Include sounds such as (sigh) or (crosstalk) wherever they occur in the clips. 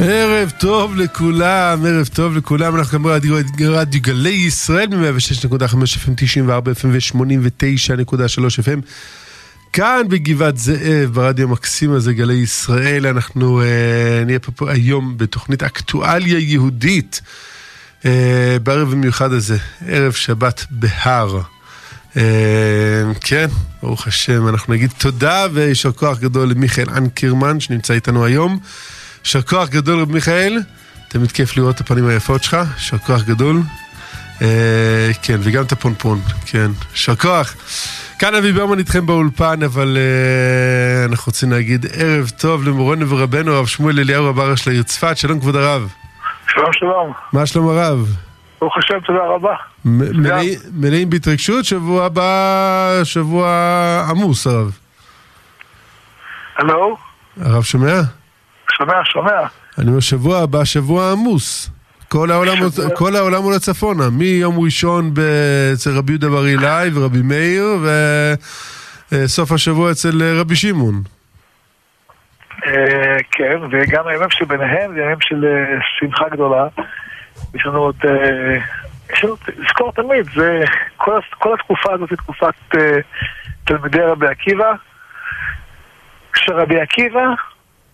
ערב טוב לכולם, ערב טוב לכולם, אנחנו גם רדיו גלי ישראל מ-106.5 FM, 94 FM ו-89.3 FM. כאן בגבעת זאב, ברדיו המקסים הזה, גלי ישראל, אנחנו אה, נהיה פה היום בתוכנית אקטואליה יהודית, אה, בערב המיוחד הזה, ערב שבת בהר. אה, כן, ברוך השם, אנחנו נגיד תודה ויישר כוח גדול למיכאל אנקרמן שנמצא איתנו היום. יישר כוח גדול רב מיכאל, תמיד כיף לראות את הפנים היפות שלך, יישר כוח גדול. אה, כן, וגם את הפונפון, כן, יישר כוח. כאן אבי ברמן איתכם באולפן, אבל אה, אנחנו רוצים להגיד ערב טוב למורנו ורבנו הרב שמואל אליהו רב הראש לעיר צפת, שלום כבוד הרב. שלום שלום. מה שלום הרב? ברוך השם, תודה רבה. מלאים- מלאים בהתרגשות, שבוע הבא, שבוע עמוס הרב. הלו? הרב שומע? שומע, שומע. אני אומר, שבוע הבא, שבוע עמוס. כל העולם, שבוע- כל העולם עולה צפונה, מיום ראשון אצל רבי יהודה בר אילאי ורבי מאיר, וסוף השבוע אצל אה, רבי שמעון. אה, כן, וגם הימים שביניהם זה ימים של אה, שמחה גדולה. יש לנו עוד... אה, יש לנו, לזכור תמיד, זה, כל, כל התקופה הזאת היא תקופת אה, תלמידי רבי עקיבא, שרבי עקיבא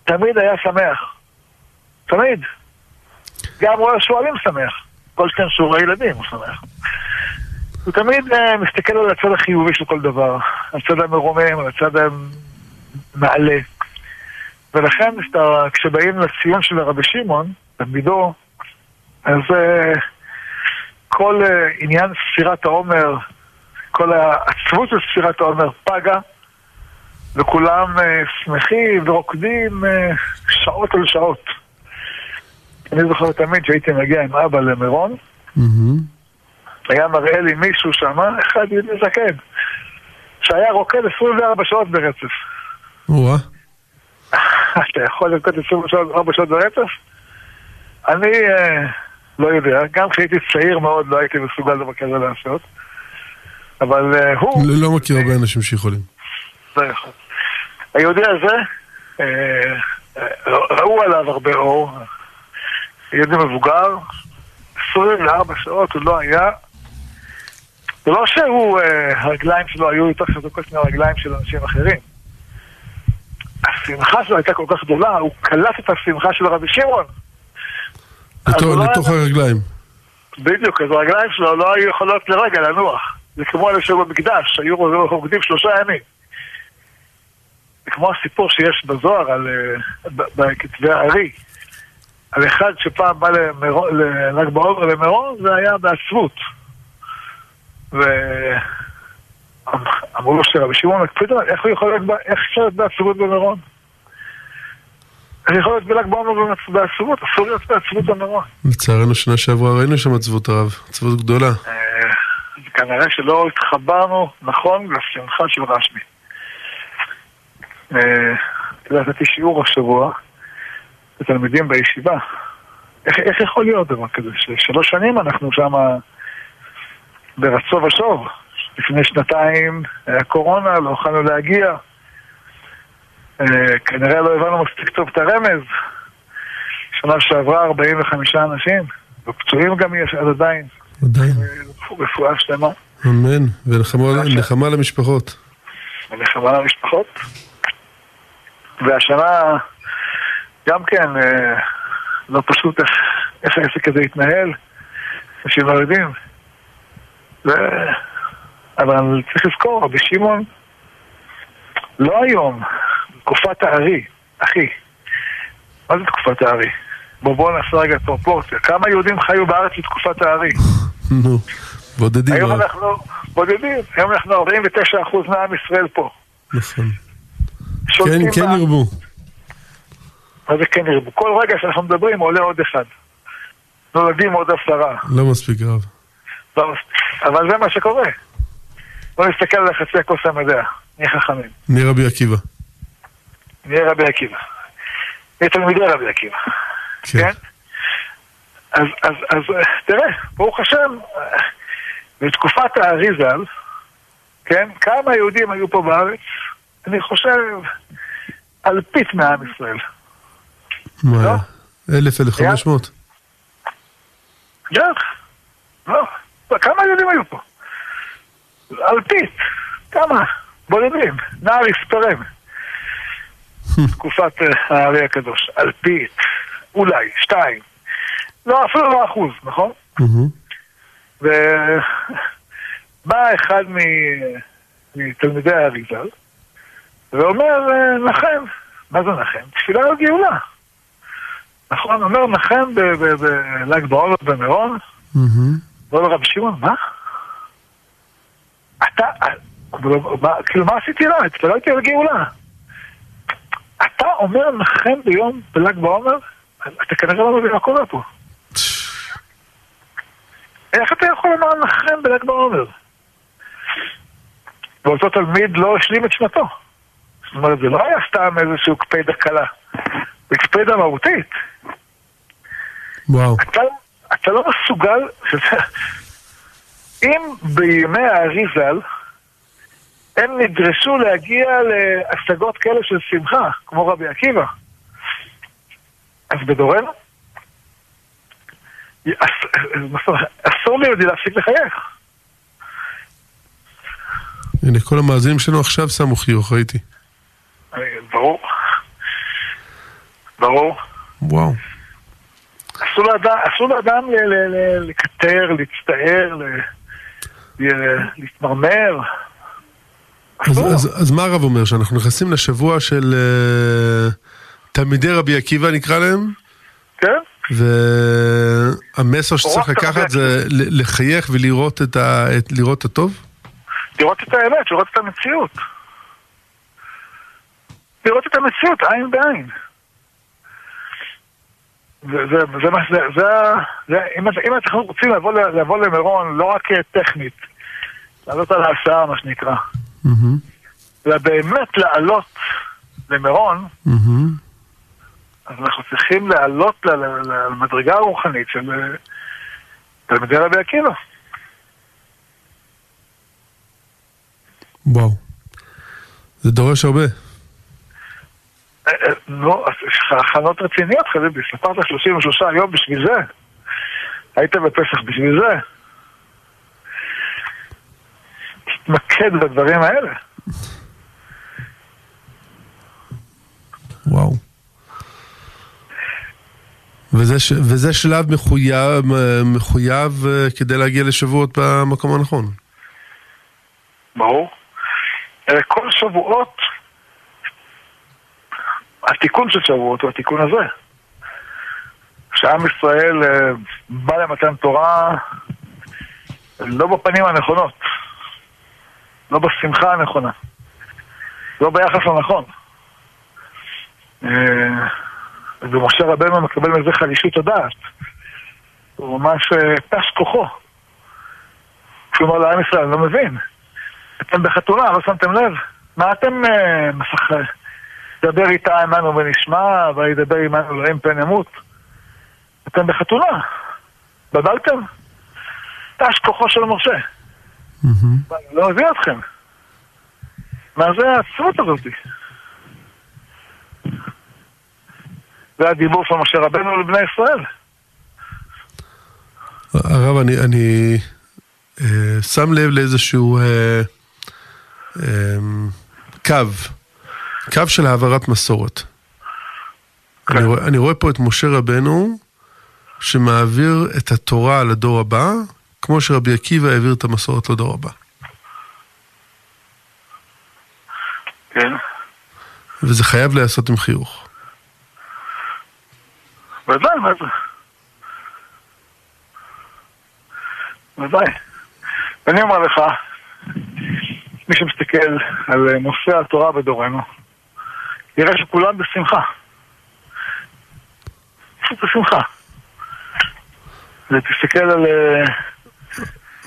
תמיד היה שמח. תמיד. גם רואה שועלים שמח. שכן שהוא רואה ילדים הוא שמח. הוא תמיד אה, מסתכל על הצד החיובי של כל דבר, על הצד המרומם, על הצד המעלה. ולכן כשבאים לציון של הרבי שמעון, תלמידו, אז אה, כל אה, עניין ספירת העומר, כל העצבות של ספירת העומר פגה, וכולם אה, שמחים ורוקדים אה, שעות על שעות. אני זוכר תמיד שהייתי מגיע עם אבא למירון, מהמם. היה מראה לי מישהו שם, אחד יהודי זקן, שהיה רוקד 24 שעות ברצף. או-אה. אתה יכול לרקוד 24 שעות ברצף? אני אה, לא יודע, גם כשהייתי צעיר מאוד לא הייתי מסוגל דבר כזה לעשות, אבל הוא, לא- לא מכיר הרבה אנשים שיכולים. לא יכול. היהודי הזה, אה, אה, ראו עליו הרבה אור, יהודי מבוגר, 24 שעות הוא לא היה, זה לא שהוא, אה, הרגליים שלו היו יותר חזקות מהרגליים של אנשים אחרים. השמחה שלו הייתה כל כך גדולה, הוא קלט את השמחה של רבי שמעון. לתוך- לא הרגליים. בדיוק, אז הרגליים שלו לא היו יכולות לרגע לנוח. זה כמו אלה שהיו במקדש, היו רוקדים שלושה ימים. זה כמו הסיפור שיש בזוהר על, אה, ב- בכתבי הארי. על אחד שפעם בא לל"ג בעומר למירון, זה היה בעצבות. ואמרו לו שרבי שמעון מקפיד עליו, איך הוא יכול להיות, איך אפשר להיות בעצבות במירון? איך יכול להיות בל"ג בעומר בעצבות? אסור להיות בעצבות במירון. לצערנו שנה שעברה ראינו שם עצבות הרב, עצבות גדולה. אה, כנראה שלא התחברנו נכון לשמחה של רשמי. אה, אתה יודע, נתתי שיעור השבוע לתלמידים בישיבה. איך, איך יכול להיות דבר כזה? ששלוש שנים אנחנו שם ברצו ושוב. לפני שנתיים היה קורונה, לא יכולנו להגיע. אה, כנראה לא הבנו מספיק טוב את הרמז. שנה שעברה 45 אנשים, ופצועים גם יש עד עדיין. עדיין. רפואה שלמה, אמן. ונחמה למשפחות. ונחמה למשפחות. והשנה גם כן אה, לא פשוט איך, העסק הזה יתנהל, אנשים לא יודעים. ו... אבל צריך לזכור, רבי שמעון, לא היום, תקופת הארי, אחי. מה זה תקופת הארי? בוא בוא נעשה רגע פרופורציה. כמה יהודים חיו בארץ בתקופת הארי? נו, בודדים היום. אנחנו בודדים, היום אנחנו 49% מעם ישראל פה. נכון. כן, כן בעם. ירבו. מה זה כן ירבו? כל רגע שאנחנו מדברים עולה עוד אחד. נולדים עוד עשרה. לא מספיק הרב. לא מספיק. אבל זה מה שקורה. בוא נסתכל על חצי הכוס המדע. נהיה חכמים. נהיה רבי עקיבא. נהיה רבי עקיבא. נהיה תלמידי רבי עקיבא. כן. כן? אז, אז, אז אה, תראה, ברוך השם, בתקופת הארי ז"ל, כן, כמה יהודים היו פה בארץ? אני חושב, אלפית מעם ישראל. מה לא? אלף, אלף חמש מאות. כן. לא. כמה ילדים היו פה? אלפית. כמה? בודדים. נער הספרם. (laughs) תקופת אה, הארי הקדוש. אלפית. אולי. שתיים. לא, אפילו לא אחוז, נכון? ובא (laughs) אחד מתלמידי האריזל ואומר, אה, נחם. מה זה נחם? תפילה על גאולה. נכון, אומר נחם בל"ג בעומר במירון. אומר לרב שמעון, מה? אתה, אה, כאילו, מה עשיתי לה? התפללתי על גאולה. אתה אומר נחם ביום בל"ג בעומר? אתה כנראה לא מבין מה קורה פה. איך אתה יכול לומר נחם בל"ג בעומר? ואותו תלמיד לא השלים את שנתו. זאת אומרת, זה לא היה סתם איזשהו קפידה קלה. זה קפידה מהותית. וואו. אתה, אתה לא מסוגל, אם בימי האריזל הם נדרשו להגיע להשגות כאלה של שמחה, כמו רבי עקיבא, אז בדורנו? אסור ליהודי להפסיק לחייך. הנה, כל המאזינים שלנו עכשיו שמו חיוך, ראיתי. ברור. ברור. וואו. אסור לאדם, אסור לקטר, להצטער, להתמרמר. אז. אז, אז מה הרב אומר? שאנחנו נכנסים לשבוע של uh, תלמידי רבי עקיבא נקרא להם, כן? והמסר שצריך לקחת זה לחייך ולראות את, ה, את, לראות את הטוב? לראות את האמת, לראות את המציאות. לראות את המציאות, עין בעין. זה, זה, זה, מה- זה, זה, זה, אם, אם אנחנו רוצים לבוא, לבוא למירון, לא רק אה, טכנית, לעלות על ההסעה, מה שנקרא, מהמם, אלא באמת לעלות למירון, מהמם. אז אנחנו צריכים לעלות למדרגה הרוחנית של אה, תלמידי רבי עקיבא. וואו. זה דורש הרבה. אה, אה, נו, הכנות רציניות, חביבי, ספרת 33 יום בשביל זה. היית בפסח בשביל זה. תתמקד בדברים האלה. וואו. וזה, וזה שלב מחויב, מחויב אה, כדי להגיע לשבועות במקום הנכון. ברור. כל שבועות, התיקון של שבועות הוא התיקון הזה. שעם ישראל אה, בא למתן תורה לא בפנים הנכונות, לא בשמחה הנכונה, לא ביחס הנכון. אה, ומשה רבנו מקבל מזה חלישות הדעת. הוא ממש אה, תש כוחו. כשהוא אומר לעם ישראל, אני לא מבין. אתם בחתונה, לא שמתם לב? מה אתם אה, משחק? דבר איתה עמנו ונשמע, וידבר עמנו אלוהים פן ימות. אתם בחתונה. בלבלתם? תש כוחו של משה. לא מבין אתכם. מה זה העצמות הזאתי? זה הדיבור של משה רבנו לבני ישראל. הרב, אני, אני אה, שם לב לאיזשהו אה, אה, קו, קו של העברת מסורת. כן. אני, רואה, אני רואה פה את משה רבנו שמעביר את התורה לדור הבא, כמו שרבי עקיבא העביר את המסורת לדור הבא. כן. וזה חייב להיעשות עם חיוך. ודאי, מה זה? ודאי. ואני אומר לך, מי שמסתכל על נושא התורה בדורנו, יראה שכולם בשמחה. פשוט בשמחה. ותסתכל על... אה,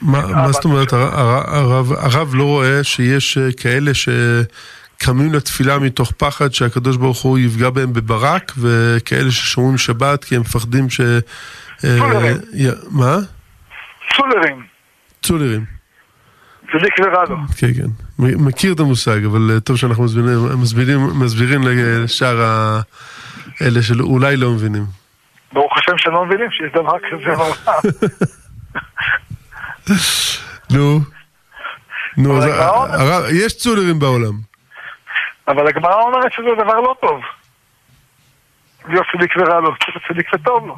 מה, זאת אומרת, הר- הר- הרב, לא רואה שיש אה, כאלה שקמים לתפילה מתוך פחד שהקדוש ברוך הוא יפגע בהם בברק, וכאלה ששומרים שבת כי הם מפחדים ש... אה, צולרים. מה? צולרים, צולרים. צדיק ורע לו. כן, כן. מ- מכיר את המושג, אבל אה, טוב שאנחנו מסבירים, מסבירים, מסבירים לשאר ה... אלה שאולי לא מבינים. ברוך השם שלא מבינים שיש דבר כזה בעולם. (laughs) נו. נו, אז הרב, יש צולרים בעולם. אבל הגמרא אומרת שזה דבר לא טוב. להיות צדיק ורע לו, צריך צדיק וטוב לו.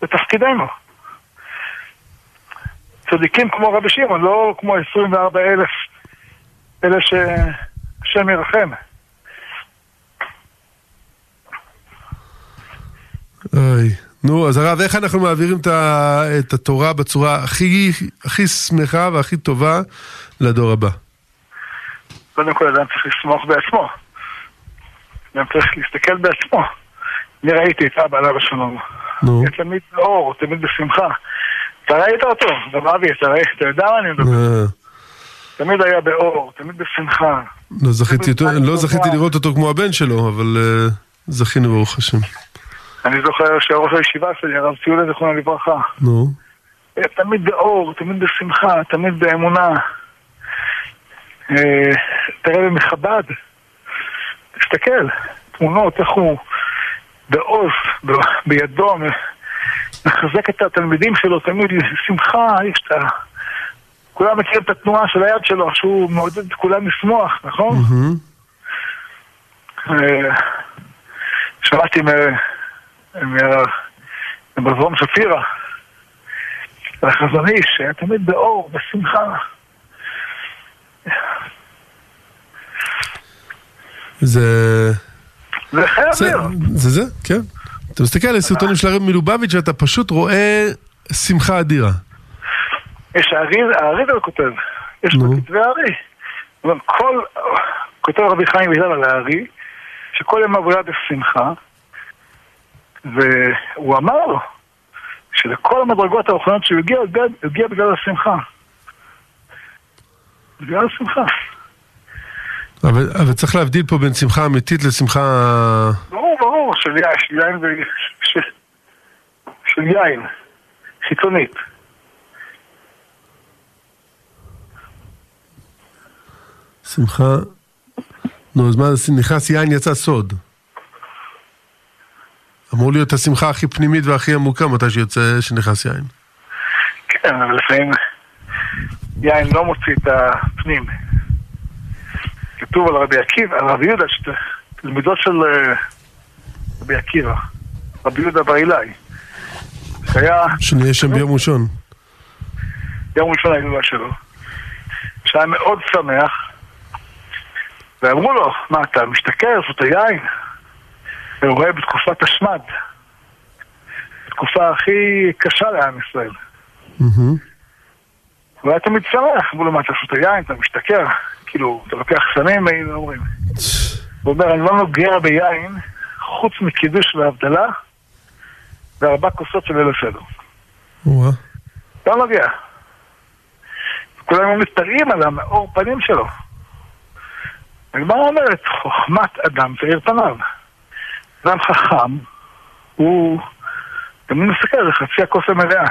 זה תפקידנו. צדיקים כמו רבי שמעון, לא כמו 24 אלף, אלה שהשם ירחם. אוי. נו, אז הרב, איך אנחנו מעבירים את, התורה בצורה הכי, הכי שמחה והכי טובה לדור הבא? קודם כל אדם צריך לסמוך בעצמו. אדם צריך להסתכל בעצמו. אני ראיתי את אבא עליו השלום. נו. תמיד באור, תמיד בשמחה. אתה ראית אותו, גם אבי, אתה ראית, אתה יודע מה אני מדבר. אה, תמיד היה באור, תמיד בשמחה. לא זכיתי, תמיד לא. זכיתי לראות אותו כמו הבן שלו, אבל אה, זכינו ברוך השם. אני זוכר שראש הישיבה שלי, הרב ציולה, זיכרונו לברכה, נו. היה תמיד באור, תמיד בשמחה, תמיד באמונה. אה, תראה במחב"ד, תסתכל, תמונות, איך הוא בעוז, בידו, מחזק את התלמידים שלו, תמיד שמחה, יש את ה... כולם מכירים את התנועה של היד שלו, שהוא מעודד את כולם לשמוח, נכון? שמעתי מבזרום שפירא, על החזון איש, שהיה תמיד באור, בשמחה. זה... זה חייב להיות. זה זה, כן. אתה מסתכל על סרטונים של הרב מלובביץ' ואתה פשוט רואה שמחה אדירה. יש הארי, הארי זה כותב, יש נו. בכתבי הארי. אבל כל, כותב רבי חיים ויזל על הארי, שכל יום עבודה בשמחה, והוא אמר לו, שלכל המדרגות הרוחניות שהוא הגיע, הוא הגיע- הוא הגיע בגלל השמחה. בגלל השמחה. אבל, אבל צריך להבדיל פה בין שמחה אמיתית לשמחה... ברור, ברור, של יין, של ו... של... יין, חיצונית. שמחה... נו, אז מה נכנס יין יצא סוד. אמור להיות השמחה הכי פנימית והכי עמוקה מתי שיוצא, שנכנס יין. כן, אבל לפעמים יין לא מוציא את הפנים. כתוב על רבי עקיבא, על רבי יהודה, תלמידו של אה, רבי עקיבא, רבי יהודה בר אילאי, שהיה שנהיה שם ביום ראשון. יום ראשון ההילולה שלו, שהיה מאוד שמח, ואמרו לו, מה אתה משתכר, זאת היין? והוא רואה בתקופת השמד, בתקופה הכי קשה לעם ישראל. הוא היה תמיד שמח, אמרו לו, מה אתה שותה יין, אתה משתכר, כאילו, אתה לוקח סמים, היינו אומרים. הוא אומר, אני לא נוגע ביין, חוץ מקידוש והבדלה, וארבע כוסות של ליל הסדר. לא נוגע. כולם מתפלאים על המאור פנים שלו. הגמרא אומרת, חוכמת אדם תאיר פניו. אדם חכם, הוא תמיד מסתכל, זה חצי הכוס המלאה.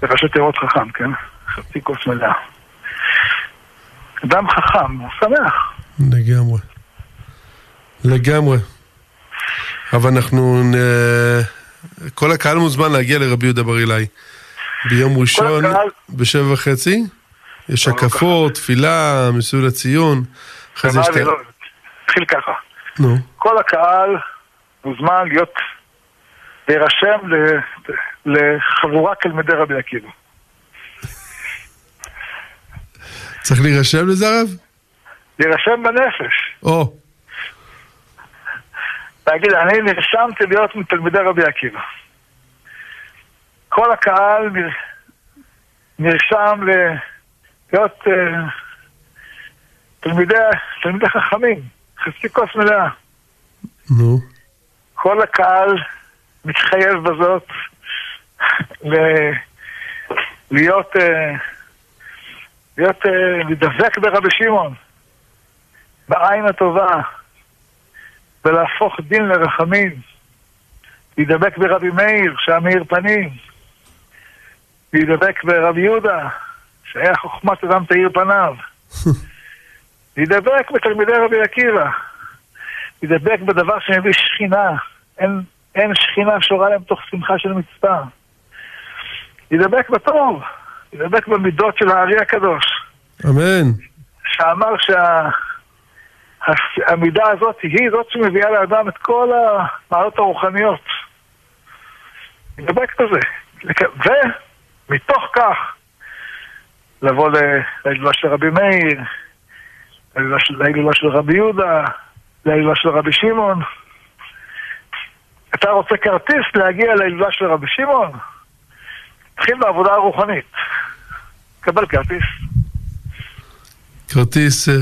זה פשוט לראות חכם, כן? חצי כוס מלאה. אדם חכם, הוא שמח. לגמרי. לגמרי. אבל אנחנו... נ- כל הקהל מוזמן להגיע לרבי יהודה בר אילאי. ביום ראשון, הקהל- בשבע וחצי. יש הקפות, תפילה, מסלול לציון. אחרי זה יש את ה... לא, התחיל ככה. נו, כל הקהל מוזמן להיות, להירשם ל- לחבורת תלמידי רבי עקיבא. צריך להירשם לזה הרב? להירשם בנפש. או, להגיד, אני נרשמתי להיות מתלמידי רבי עקיבא. כל הקהל נר... נרשם ל... להיות uh, תלמידי, תלמידי חכמים, חצי כוס מלאה. נו. כל הקהל מתחייב בזאת (laughs) ל... להיות, אה, להיות, אה, לדבק ברבי שמעון, בעין הטובה, ולהפוך דין לרחמים, להידבק ברבי מאיר, שהיה מאיר פנים, להידבק ברבי יהודה, שהיה חוכמת אדם תאיר פניו, (laughs) להידבק בתלמידי רבי עקיבא, ידבק בדבר שמביא שכינה. אין, אין שכינה שורה להם תוך שמחה של מצווה. ידבק בטוב, ידבק במידות של הארי הקדוש. אמן. שאמר שהמידה שה, הזאת היא זאת שמביאה לאדם את כל המעלות הרוחניות. ידבק בזה. ומתוך כך לבוא להילולה של רבי מאיר, להילולה של רבי יהודה, להילולה של רבי שמעון. אתה רוצה כרטיס להגיע להילולה של רבי שמעון? תתחיל בעבודה הרוחנית. קבל כרטיס. כרטיס, אה,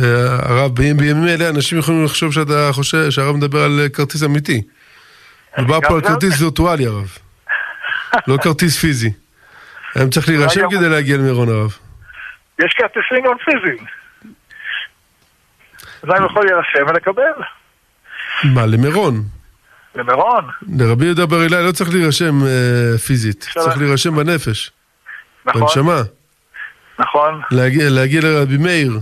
הרב, בימים אלה אנשים יכולים לחשוב שאתה חושב שהרב מדבר על כרטיס אמיתי. מדובר פה על כרטיס וירטואלי, הרב. לא כרטיס פיזי. היום צריך להירשם כדי להגיע למירון, הרב. יש כרטיסים גם פיזיים. אדם יכול להירשם ולקבל. מה, למירון? למירון. לרבי יהודה בר אילאי לא צריך להירשם אה, פיזית, צריך להירשם בנפש. נכון. בנשמה. נכון. להגיע, להגיע לרבי מאיר.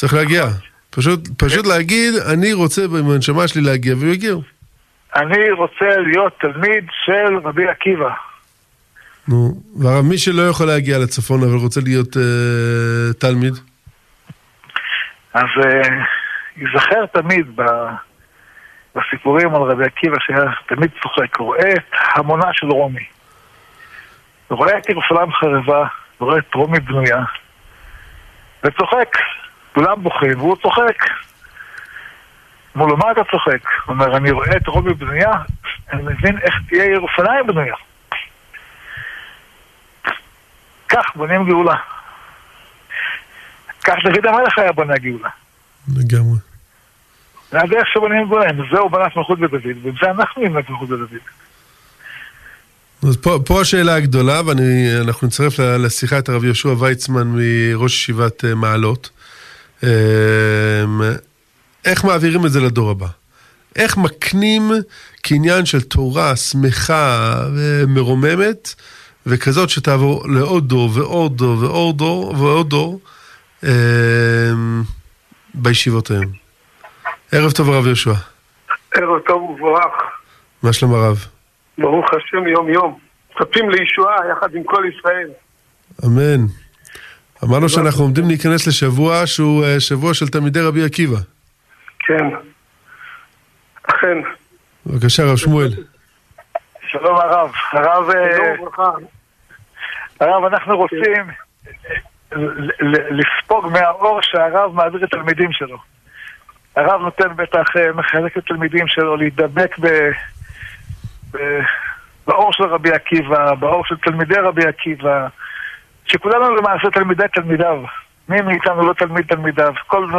צריך להגיע. פשוט, פשוט להגיד, אני רוצה בנשמה שלי להגיע, והוא יגיע. אני רוצה להיות תלמיד של רבי עקיבא. נו, והרב, מי שלא יכול להגיע לצפון אבל רוצה להיות אה, תלמיד? אז אה, ייזכר תמיד ב, בסיפורים על רבי עקיבא שהיה תמיד צוחק, רואה את המונה של רומי. רואה את ירושלים חרבה, רואה את רומי בנויה, וצוחק. כולם בוכים והוא צוחק. אמרו לו, מה אתה צוחק? הוא אומר, אני רואה את רומי בנויה, אני מבין איך תהיה ירושלים בנויה. כך בונים גאולה. כך דוד המלך היה בונה גאולה. לגמרי. זה הדרך שבונים גאולה, וזהו בנת מלכות בדוד, ובזה אנחנו נבנת מלכות בדוד. אז פה, פה השאלה הגדולה, ואנחנו נצטרף לשיחה את הרב יהושע ויצמן מראש ישיבת אה, מעלות. אמ, איך מעבירים את זה לדור הבא? איך מקנים קניין של תורה שמחה ומרוממת, וכזאת שתעבור לעוד דור ועוד דור ועוד דור ועוד דור אה, בישיבות היום. ערב טוב הרב יהושע. ערב טוב ומבורך. מה שלום הרב? ברוך השם יום יום. מצפים לישועה יחד עם כל ישראל. אמן. אמרנו שאנחנו עומדים להיכנס לשבוע שהוא אה, שבוע של תלמידי רבי עקיבא. כן. אכן. בבקשה, הרב שמואל. שלום הרב. הרב, אה. הרב, אנחנו רוצים לספוג מהאור שהרב מעביר לתלמידים שלו. הרב נותן בטח, אה, מחלק לתלמידים שלו להידבק ב... ב... באור של רבי עקיבא, באור של תלמידי רבי עקיבא, שכולנו למעשה תלמידי תלמידיו. מי מאיתנו לא תלמיד תלמידיו? כל,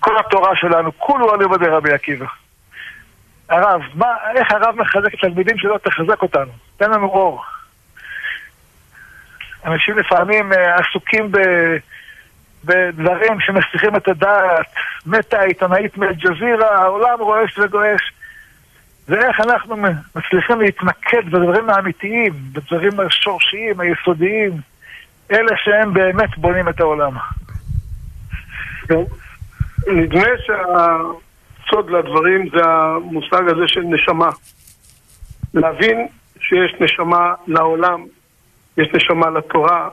כל התורה שלנו, כולו על לימודי רבי עקיבא. הרב, מה, איך הרב מחזק את התלמידים שלו? תחזק אותנו, תן לנו אור. אנשים לפעמים אה, עסוקים ב, בדברים שמסיחים את הדעת. מתה העיתונאית מאל-ג'זירה, העולם רועש וגועש. ואיך אנחנו מצליחים להתמקד בדברים האמיתיים, בדברים השורשיים, היסודיים, אלה שהם באמת בונים את העולם. נדמה שהסוד לדברים זה המושג הזה של נשמה. להבין שיש נשמה לעולם, יש נשמה לתורה,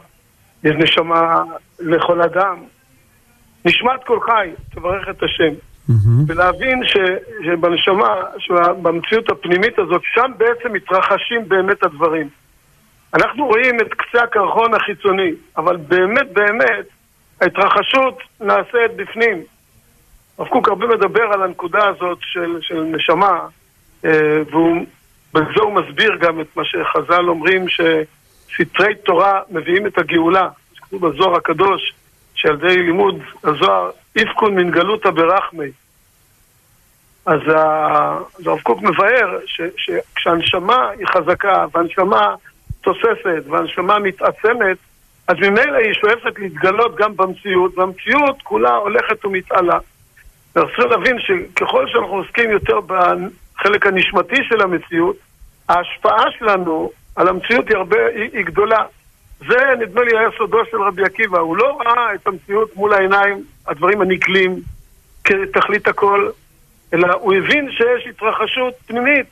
יש נשמה לכל אדם. נשמת כל חי, תברך את השם. ולהבין ש, שבנשמה, במציאות הפנימית הזאת, שם בעצם מתרחשים באמת הדברים. אנחנו רואים את קצה הקרחון החיצוני, אבל באמת באמת ההתרחשות נעשית בפנים. הרב קוק הרבה מדבר על הנקודה הזאת של, של נשמה, אה, ובזה הוא מסביר גם את מה שחז"ל אומרים, שסתרי תורה מביאים את הגאולה. כתוב בזוהר הקדוש, שעל ידי לימוד הזוהר, איפקון מן גלותא ברחמי. אז הרב קוק מבאר שכשהנשמה היא חזקה, והנשמה תוססת, והנשמה מתעצמת, אז ממילא היא שואפת להתגלות גם במציאות, והמציאות כולה הולכת ומתעלה. אנחנו צריכים להבין שככל שאנחנו עוסקים יותר בחלק הנשמתי של המציאות, ההשפעה שלנו על המציאות היא, הרבה, היא, היא גדולה. זה נדמה לי היה סודו של רבי עקיבא, הוא לא ראה את המציאות מול העיניים, הדברים הנקלים, כתכלית הכל, אלא הוא הבין שיש התרחשות פנימית.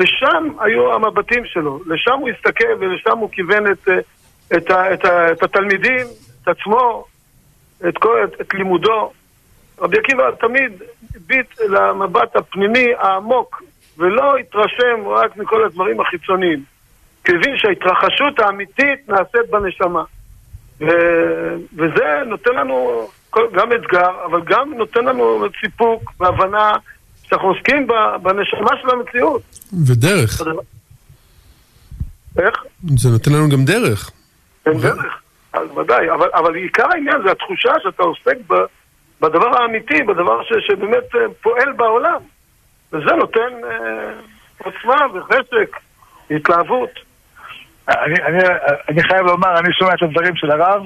לשם היו המבטים שלו, לשם הוא הסתכל ולשם הוא כיוון את, את, את, את התלמידים, את עצמו, את, כל, את, את לימודו. רבי עקיבא תמיד הביט למבט הפנימי העמוק, ולא התרשם רק מכל הדברים החיצוניים. כי הבין שההתרחשות האמיתית נעשית בנשמה. ו... וזה נותן לנו גם אתגר, אבל גם נותן לנו סיפוק והבנה שאנחנו עוסקים בנשמה של המציאות. ודרך. איך? זה נותן לנו גם דרך. כן, דרך, אז ודאי, אבל, אבל עיקר העניין זה התחושה שאתה עוסק ב, בדבר האמיתי, בדבר ש, שבאמת אה, פועל בעולם. וזה נותן אה, עוצמה וחשק, התלהבות. אני, אני, אני חייב לומר, אני שומע את הדברים של הרב,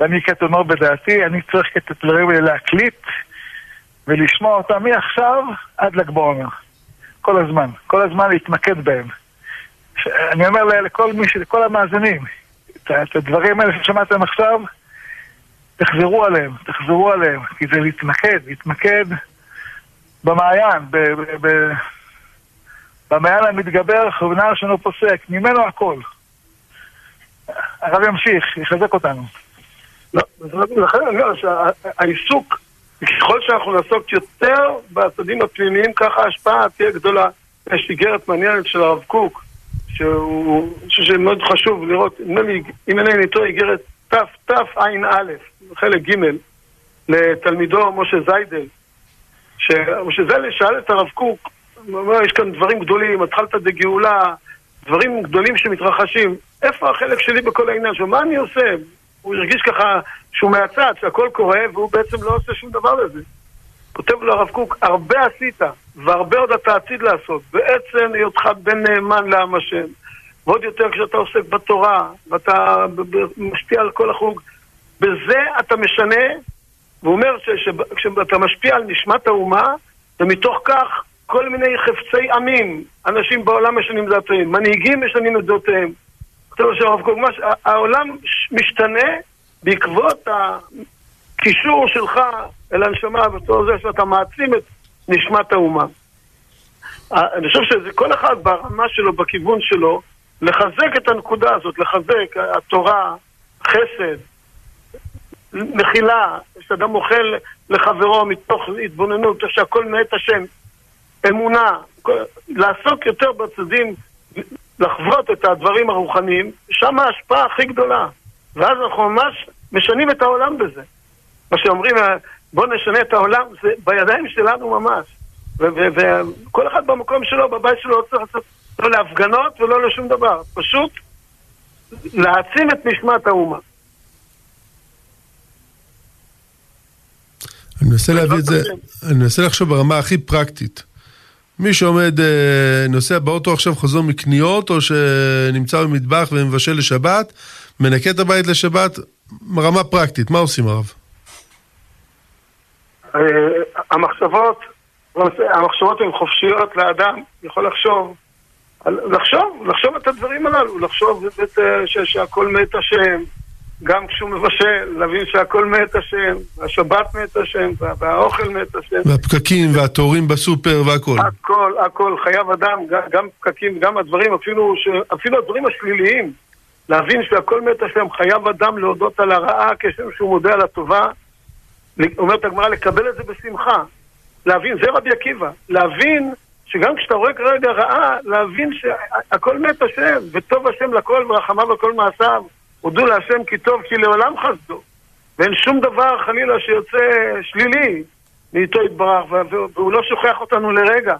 ואני כתומר בדעתי, אני צריך את הדברים האלה להקליט ולשמוע אותם מעכשיו עד ל"ג בעומר. כל הזמן, כל הזמן להתמקד בהם. אני אומר לכל מי, לכל המאזינים, את הדברים האלה ששמעתם עכשיו, תחזרו עליהם, תחזרו עליהם, כי זה להתמקד, להתמקד במעיין, ב, ב, ב, במעיין המתגבר, חובנה שאינו פוסק, ממנו הכל. הרב ימשיך, יחזק אותנו. לא, לכן אני אומר שהעיסוק, ככל שאנחנו נעסוק יותר בצדדים הפנימיים, ככה ההשפעה תהיה גדולה. יש איגרת מעניינת של הרב קוק, שהוא, חושב שמאוד חשוב לראות, אם אינני טועה, איגרת תתע"א, חלק ג', לתלמידו משה זיידל, שמשה זיידל שאל את הרב קוק, הוא אומר, יש כאן דברים גדולים, התחלת בגאולה, דברים גדולים שמתרחשים, איפה החלק שלי בכל העניין שלו? מה אני עושה? הוא הרגיש ככה שהוא מהצד, שהכל קורה, והוא בעצם לא עושה שום דבר לזה. כותב לו הרב קוק, הרבה עשית, והרבה עוד אתה עתיד לעשות. בעצם היותך בן נאמן לעם השם. ועוד יותר כשאתה עוסק בתורה, ואתה משפיע על כל החוג, בזה אתה משנה, והוא אומר שכשאתה משפיע על נשמת האומה, ומתוך כך כל מיני חפצי עמים, אנשים בעולם משנים דעותיהם, מנהיגים משנים את דעותיהם. כתוב שם הרב קוק, העולם משתנה בעקבות הקישור שלך אל הנשמה, בתור זה שאתה מעצים את נשמת האומה. אני חושב שזה כל אחד ברמה שלו, בכיוון שלו, לחזק את הנקודה הזאת, לחזק התורה, חסד, מחילה, שאדם אוכל לחברו מתוך התבוננות, שהכל מאת השם, אמונה, לעסוק יותר בצדדים, לחוות את הדברים הרוחניים, שם ההשפעה הכי גדולה. ואז אנחנו ממש משנים את העולם בזה. מה שאומרים, בואו נשנה את העולם, זה בידיים שלנו ממש. וכל אחד במקום שלו, בבית שלו, לא צריך לעשות לא להפגנות ולא לשום דבר. פשוט להעצים את נשמת האומה. אני מנסה להביא את זה, אני מנסה לחשוב ברמה הכי פרקטית. מי שעומד, אה, נוסע באוטו עכשיו חוזר מקניות, או שנמצא במטבח ומבשל לשבת, מנקה את הבית לשבת, רמה פרקטית, מה עושים הרב? אה, המחשבות, המחשבות הן חופשיות לאדם, יכול לחשוב, לחשוב, לחשוב את הדברים הללו, לחשוב אה, שהכל מת השם, גם כשהוא מבשל, להבין שהכל מת השם, השבת מת השם, והאוכל מת השם. והפקקים והתורים בסופר והכל. הכל, הכל, חייב אדם, גם פקקים, גם הדברים, אפילו, אפילו הדברים השליליים, להבין שהכל מת השם, חייב אדם להודות על הרעה כשם שהוא מודה על הטובה. אומרת הגמרא, לקבל את זה בשמחה. להבין, זה רבי עקיבא, להבין שגם כשאתה רואה כרגע רעה, להבין שהכל מת השם, וטוב השם לכל ורחמיו על כל מעשיו. הודו להשם כי טוב כי לעולם חסדו. ואין שום דבר חלילה שיוצא שלילי מאיתו יתברך, והוא לא שוכח אותנו לרגע.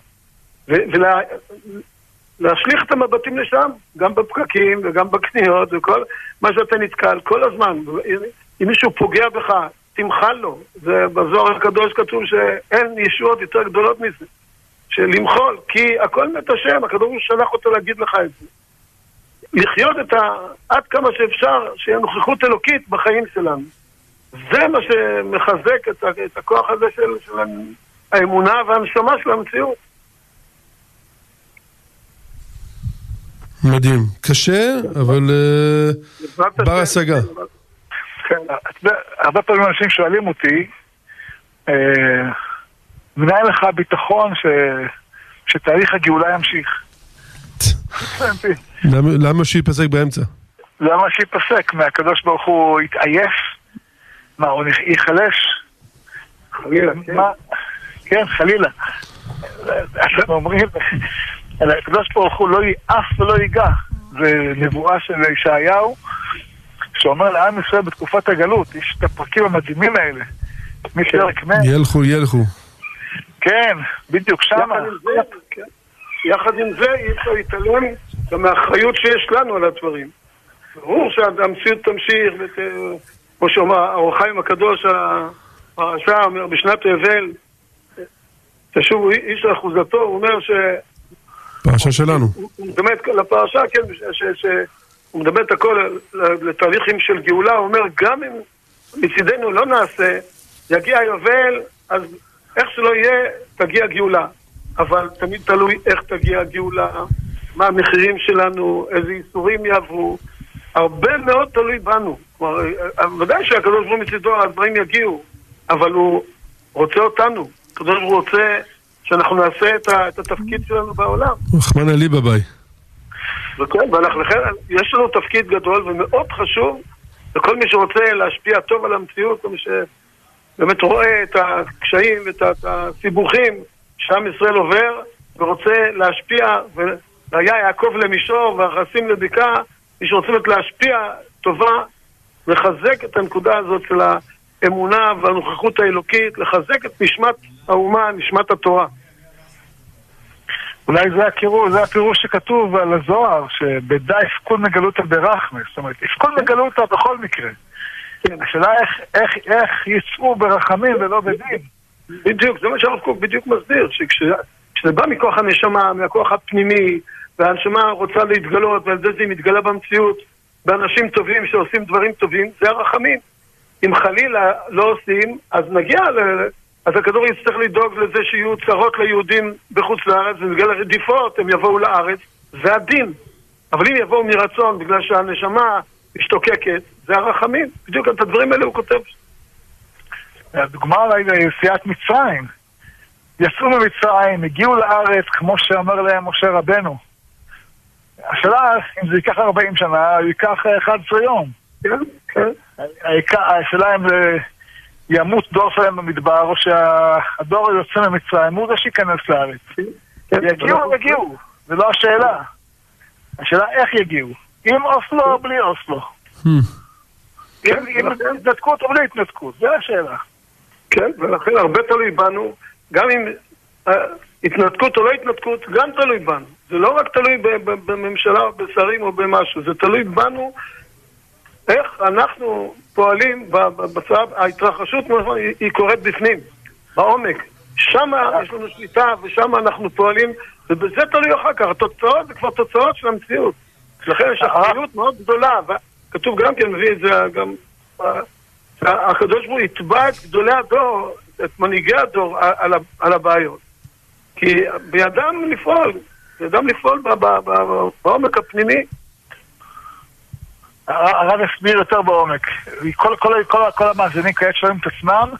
ולהשליך את המבטים לשם, גם בפקקים וגם בקניות וכל מה שאתה נתקל, כל הזמן. אם מישהו פוגע בך, תמחל לו. זה בזוהר הקדוש כתוב שאין ישועות יותר גדולות מזה. של למחול, כי הכל מת השם, הקדוש שלח אותו להגיד לך את זה. לחיות את ה... עד כמה שאפשר, שיהיה נוכחות אלוקית בחיים שלנו. זה מה שמחזק את, ה... את הכוח הזה של, של האמונה והנשמה של המציאות. מדהים. קשה, אבל uh, בר השגה. כן, הרבה פעמים אנשים שואלים אותי, uh, מנהל לך ביטחון. שתהליך הגאולה ימשיך. (laughs) למה, למה שייפסק באמצע? למה שייפסק? מהקדוש ברוך הוא יתעייף? מה, הוא ייחלש? חלילה, כן. מה? כן, חלילה. אנחנו אומרים, הקדוש ברוך הוא לא יעף ולא ייגע. זה נבואה של ישעיהו, שאומר לעם ישראל בתקופת הגלות, יש את הפרקים המדהימים האלה. מפרק מ', ילכו, ילכו. כן, בדיוק שמה. יחד עם זה, אי אפשר להתעלם גם מהאחריות שיש לנו על הדברים. ברור שהמציאות תמשיך, ות- כמו שאומר האור החיים הקדוש, הרשע אומר בשנת היובל, תשובו איש לאחוזתו, הוא אומר ש... פרשה שלנו. הוא כל הפרשה, כן, ש- ש- ש- הוא מדמה את הכל לתהליכים של גאולה, הוא אומר, גם אם מצידנו לא נעשה, יגיע היובל, אז איך שלא יהיה, תגיע גאולה. אבל תמיד תלוי איך תגיע הגאולה, מה המחירים שלנו, איזה איסורים יעברו. הרבה מאוד תלוי בנו. כלומר, ודאי שהקדוש ברוך הוא מצידו, הדברים יגיעו, אבל הוא רוצה אותנו. הקדוש ברוך הוא רוצה שאנחנו נעשה את ה- את התפקיד שלנו בעולם. רחמנא ליבא ביי. וכן, ואנחנו לכן, יש לנו תפקיד גדול ומאוד חשוב לכל מי שרוצה להשפיע טוב על המציאות, כל מי שבאמת רואה את הקשיים ואת הסיבוכים שעם ישראל עובר ורוצה להשפיע, והיה יעקב למישור והרכסים לבקעה, מי שרוצה באמת להשפיע טובה, לחזק את הנקודה הזאת של האמונה והנוכחות האלוקית, לחזק את נשמת האומה, נשמת התורה. אולי זה הקירוש, זה הפירוש שכתוב על הזוהר, שבדע יפקוד מגלותא ברחמס. זאת אומרת, יפקוד מגלותא בכל מקרה. השאלה איך, איך, איך יצאו ברחמים ולא בדין. בדיוק, זה מה שהרב קוק בדיוק מסביר, שכשזה בא מכוח הנשמה, מהכוח הפנימי, והנשמה רוצה להתגלות, ועל זה זה מתגלה במציאות, באנשים טובים שעושים דברים טובים, זה הרחמים. אם חלילה לא עושים, אז נגיע ל... אז הכדור יצטרך לדאוג לזה שיהיו צרות ליהודים בחוץ לארץ, ובגלל הרדיפות הם יבואו לארץ, זה הדין. אבל אם יבואו מרצון בגלל שהנשמה משתוקקת, זה הרחמים. בדיוק את הדברים האלה הוא כותב. הדוגמה אולי ליציאת מצרים. יצאו ממצרים, הגיעו לארץ, כמו שאומר להם משה רבנו. השאלה, אם זה ייקח 40 שנה, או ייקח 11 יום. כן, כן. השאלה אם זה ימות דור שלהם במדבר, או שהדור היוצא ממצרים הוא זה שייכנס לארץ. כן, יגיעו, ואנחנו- יגיעו, זה לא השאלה. השאלה איך יגיעו. עם אוסלו או בלי אוסלו. Hmm. עם התנתקות או בלי התנתקות, זו השאלה. כן, ולכן הרבה תלוי בנו, גם אם אה, התנתקות או לא התנתקות, גם תלוי בנו. זה לא רק תלוי בממשלה או בשרים או במשהו, זה תלוי בנו איך אנחנו פועלים בצד, ההתרחשות היא, היא קורית בפנים, בעומק. שם יש לנו שליטה ושם אנחנו פועלים, ובזה תלוי אחר כך. התוצאות זה כבר תוצאות של המציאות. לכן יש אחריות מאוד גדולה, וכתוב גם כן, מביא את זה גם... שהקדוש ברוך הוא יתבע את גדולי הדור, את מנהיגי הדור על, על הבעיות. כי בידם לפעול, בידם לפעול בעומק הפנימי. הרב יסביר יותר בעומק. כל, כל, כל, כל המאזינים כעת שואלים את עצמם,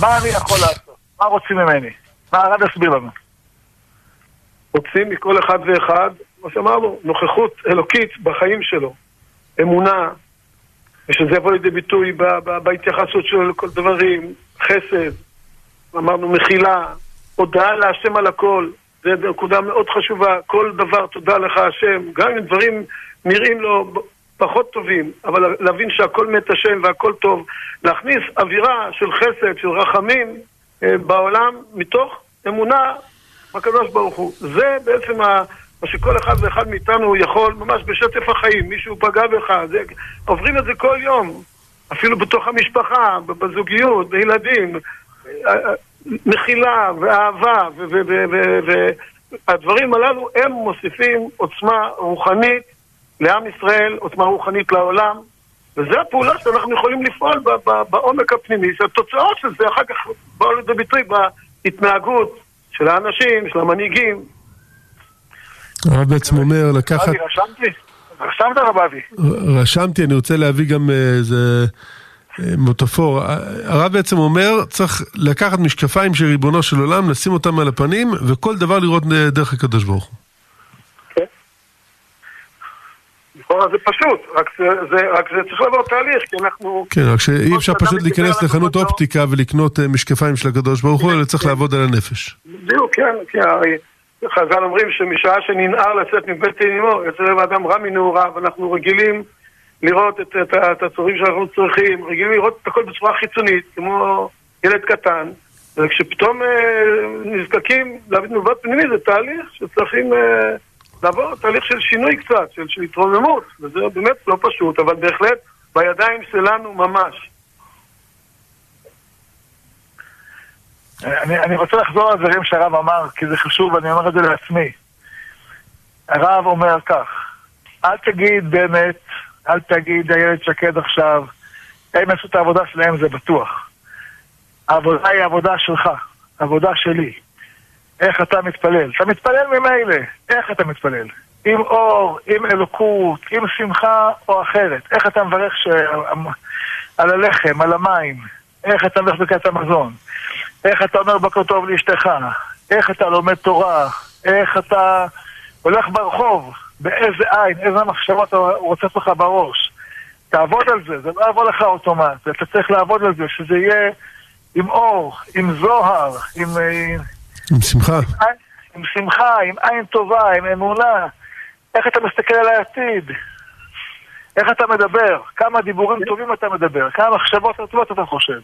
מה אני יכול לעשות? מה רוצים ממני? מה הרב יסביר לנו? רוצים מכל אחד ואחד, כמו שאמרנו, נוכחות אלוקית בחיים שלו, אמונה, ושזה יבוא לידי ביטוי בהתייחסות שלו לכל דברים, חסד, אמרנו מחילה, הודעה להשם על הכל, זו נקודה מאוד חשובה, כל דבר תודה לך השם, גם אם דברים נראים לו פחות טובים, אבל להבין שהכל מת השם והכל טוב, להכניס אווירה של חסד, של רחמים אה, בעולם, מתוך אמונה בקדוש ברוך הוא. זה בעצם ה... מה שכל אחד ואחד מאיתנו יכול, ממש בשטף החיים, מישהו פגע בך, זה, עוברים את זה כל יום, אפילו בתוך המשפחה, בזוגיות, בילדים, מחילה ואהבה, והדברים הללו הם מוסיפים עוצמה רוחנית לעם ישראל, עוצמה רוחנית לעולם, וזו הפעולה שאנחנו יכולים לפעול בעומק הפנימי, שהתוצאות של זה אחר כך באו לידי ביטוי בהתנהגות של האנשים, של המנהיגים. הרב בעצם אומר לקחת, אבי, רשמתי? רשמת רב אבי? רשמתי, אני רוצה להביא גם אה, איזה מוטפור, הרב בעצם אומר, צריך לקחת משקפיים של ריבונו של עולם, לשים אותם על הפנים, וכל דבר לראות דרך הקדוש ברוך הוא. כן. לכאורה זה פשוט, רק זה, זה, רק זה צריך לעבור תהליך, כי אנחנו... כן, רק שאי אפשר פשוט להיכנס לחנות אופטיקה ולקנות אה, משקפיים של הקדוש ברוך הוא, אלא צריך לעבוד על הנפש. בדיוק, כן, כי הרי חז"ל אומרים שמשעה שננער לצאת מבית תנימו, יוצא לב האדם רע מנעוריו, ואנחנו רגילים לראות את, את, את הצורים שאנחנו צריכים, רגילים לראות את הכל בצורה חיצונית, כמו ילד קטן, וכשפתאום אה, נזקקים להביא תנובת פנימי זה תהליך שצריכים אה, לעבור תהליך של שינוי קצת, של, של התרוממות, וזה באמת לא פשוט, אבל בהחלט בידיים שלנו ממש. אני, אני רוצה לחזור על דברים שהרב אמר, כי זה חשוב ואני אומר את זה לעצמי. הרב אומר כך, אל תגיד באמת אל תגיד איילת שקד עכשיו, הם יעשו את העבודה שלהם, זה בטוח. העבודה היא עבודה שלך, עבודה שלי. איך אתה מתפלל? אתה מתפלל ממילא, איך אתה מתפלל? עם אור, עם אלוקות, עם שמחה או אחרת. איך אתה מברך ש... על הלחם, על המים? איך אתה מברך בקעת המזון? איך אתה אומר בוקר טוב לאשתך? איך אתה לומד תורה? איך אתה הולך ברחוב? באיזה עין, איזה מחשבות רוצות לך בראש. תעבוד על זה, זה לא יבוא לך אוטומט, אתה צריך לעבוד על זה, שזה יהיה עם אור, עם זוהר, עם... אה, עם שמחה. עם, עם שמחה, עם עין טובה, עם אמונה. איך אתה מסתכל על העתיד? איך אתה מדבר? כמה דיבורים טובים אתה מדבר? כמה מחשבות טובות אתה חושב?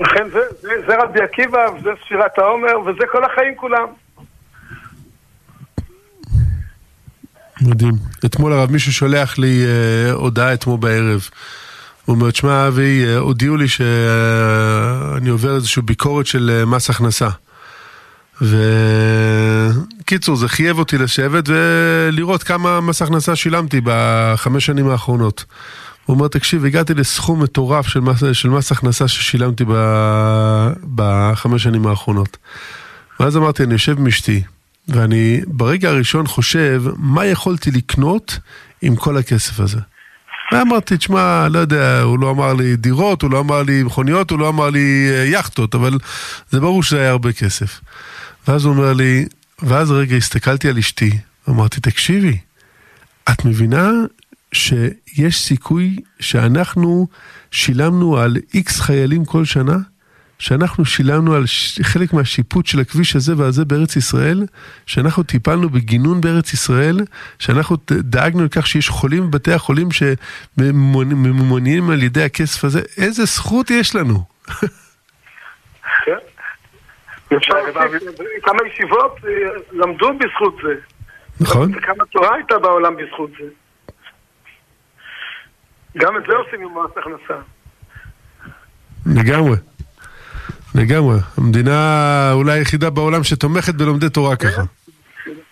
לכן זה, זה, זה רבי עקיבא, וזה ספירת העומר, וזה כל החיים כולם. מדהים. אתמול הרב מישהו שולח לי אה, הודעה אתמול בערב. הוא אומר, תשמע אבי, אה, הודיעו לי שאני עובר איזושהי ביקורת של אה, מס הכנסה. וקיצור, זה חייב אותי לשבת ולראות כמה מס הכנסה שילמתי בחמש שנים האחרונות. הוא אומר, תקשיב, הגעתי לסכום מטורף של מס, של מס הכנסה ששילמתי בחמש שנים האחרונות. ואז אמרתי, אני יושב עם אשתי, ואני ברגע הראשון חושב, מה יכולתי לקנות עם כל הכסף הזה? ואמרתי, תשמע, לא יודע, הוא לא אמר לי דירות, הוא לא אמר לי מכוניות, הוא לא אמר לי אה, יכטות, אבל זה ברור שזה היה הרבה כסף. ואז הוא אומר לי, ואז רגע הסתכלתי על אשתי, אמרתי, תקשיבי, את מבינה שיש סיכוי שאנחנו שילמנו על איקס חיילים כל שנה? שאנחנו שילמנו על חלק מהשיפוט של הכביש הזה והזה בארץ ישראל, שאנחנו טיפלנו בגינון בארץ ישראל, שאנחנו דאגנו לכך שיש חולים בבתי החולים שממומנים על ידי הכסף הזה, איזה זכות יש לנו. כן. כמה ישיבות אה, למדו בזכות זה. נכון. וכמה תורה הייתה בעולם בזכות זה. גם את זה עושים עם מס הכנסה. לגמרי. לגמרי. המדינה אולי היחידה בעולם שתומכת בלומדי תורה ככה.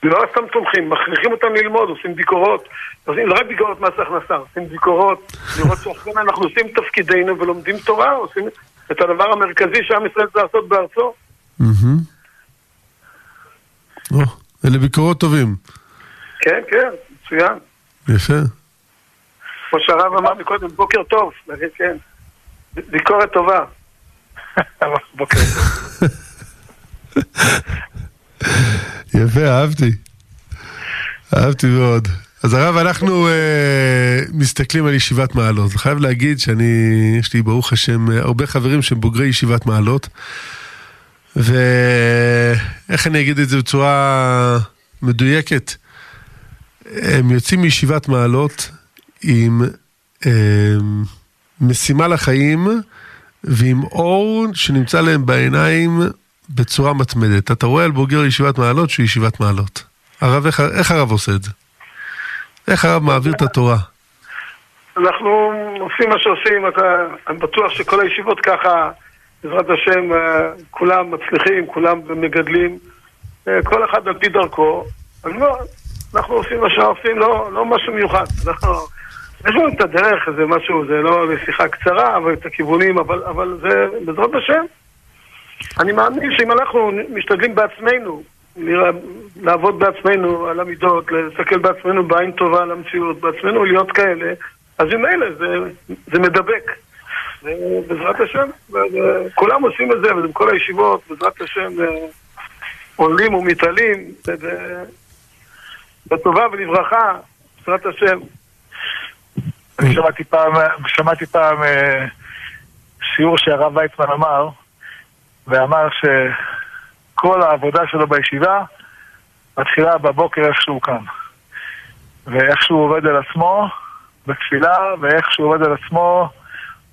לא סתם תומכים, מכריחים אותם ללמוד, עושים ביקורות. עושים לא רק ביקורות מס הכנסה, עושים ביקורות, לראות שאכן אנחנו עושים תפקידנו ולומדים תורה, עושים את הדבר המרכזי שעם ישראל צריך לעשות בארצו. אלה ביקורות טובים. כן, כן, מצוין. יפה. כמו שהרב אמר מקודם, בוקר טוב, כן. ביקורת טובה. בוקר טוב. יפה, אהבתי. אהבתי מאוד. אז הרב, אנחנו uh, מסתכלים על ישיבת מעלות. אני חייב להגיד שאני, יש לי ברוך השם הרבה חברים שהם בוגרי ישיבת מעלות. ואיך אני אגיד את זה בצורה מדויקת? הם יוצאים מישיבת מעלות עם uh, משימה לחיים, ועם אור שנמצא להם בעיניים בצורה מתמדת. אתה רואה על בוגר ישיבת מעלות שהוא ישיבת מעלות. הרב, איך, איך הרב עושה את זה? איך הרב מעביר את התורה? אנחנו עושים מה שעושים, אתה, אני בטוח שכל הישיבות ככה, בעזרת השם, אה, כולם מצליחים, כולם מגדלים, אה, כל אחד על פי דרכו. לא, אנחנו עושים מה שאנחנו עושים, לא, לא משהו מיוחד. אנחנו, יש לנו את הדרך, זה משהו, זה לא לשיחה קצרה, אבל את הכיוונים, אבל, אבל זה בעזרת השם. אני מאמין שאם אנחנו משתדלים בעצמנו, לעבוד בעצמנו על המידות, להסתכל בעצמנו בעין טובה על המציאות, בעצמנו להיות כאלה, אז ממילא זה, זה מדבק. בעזרת השם, כולם עושים את זה, ובכל הישיבות, בעזרת השם, עולים ומתעלים, בטובה ולברכה, בעזרת השם. אני שמעתי פעם, שמעתי פעם אה, שיעור שהרב ויצמן אמר, ואמר שכל העבודה שלו בישיבה מתחילה בבוקר איך שהוא קם. ואיך שהוא עובד על עצמו בתפילה, ואיך שהוא עובד על עצמו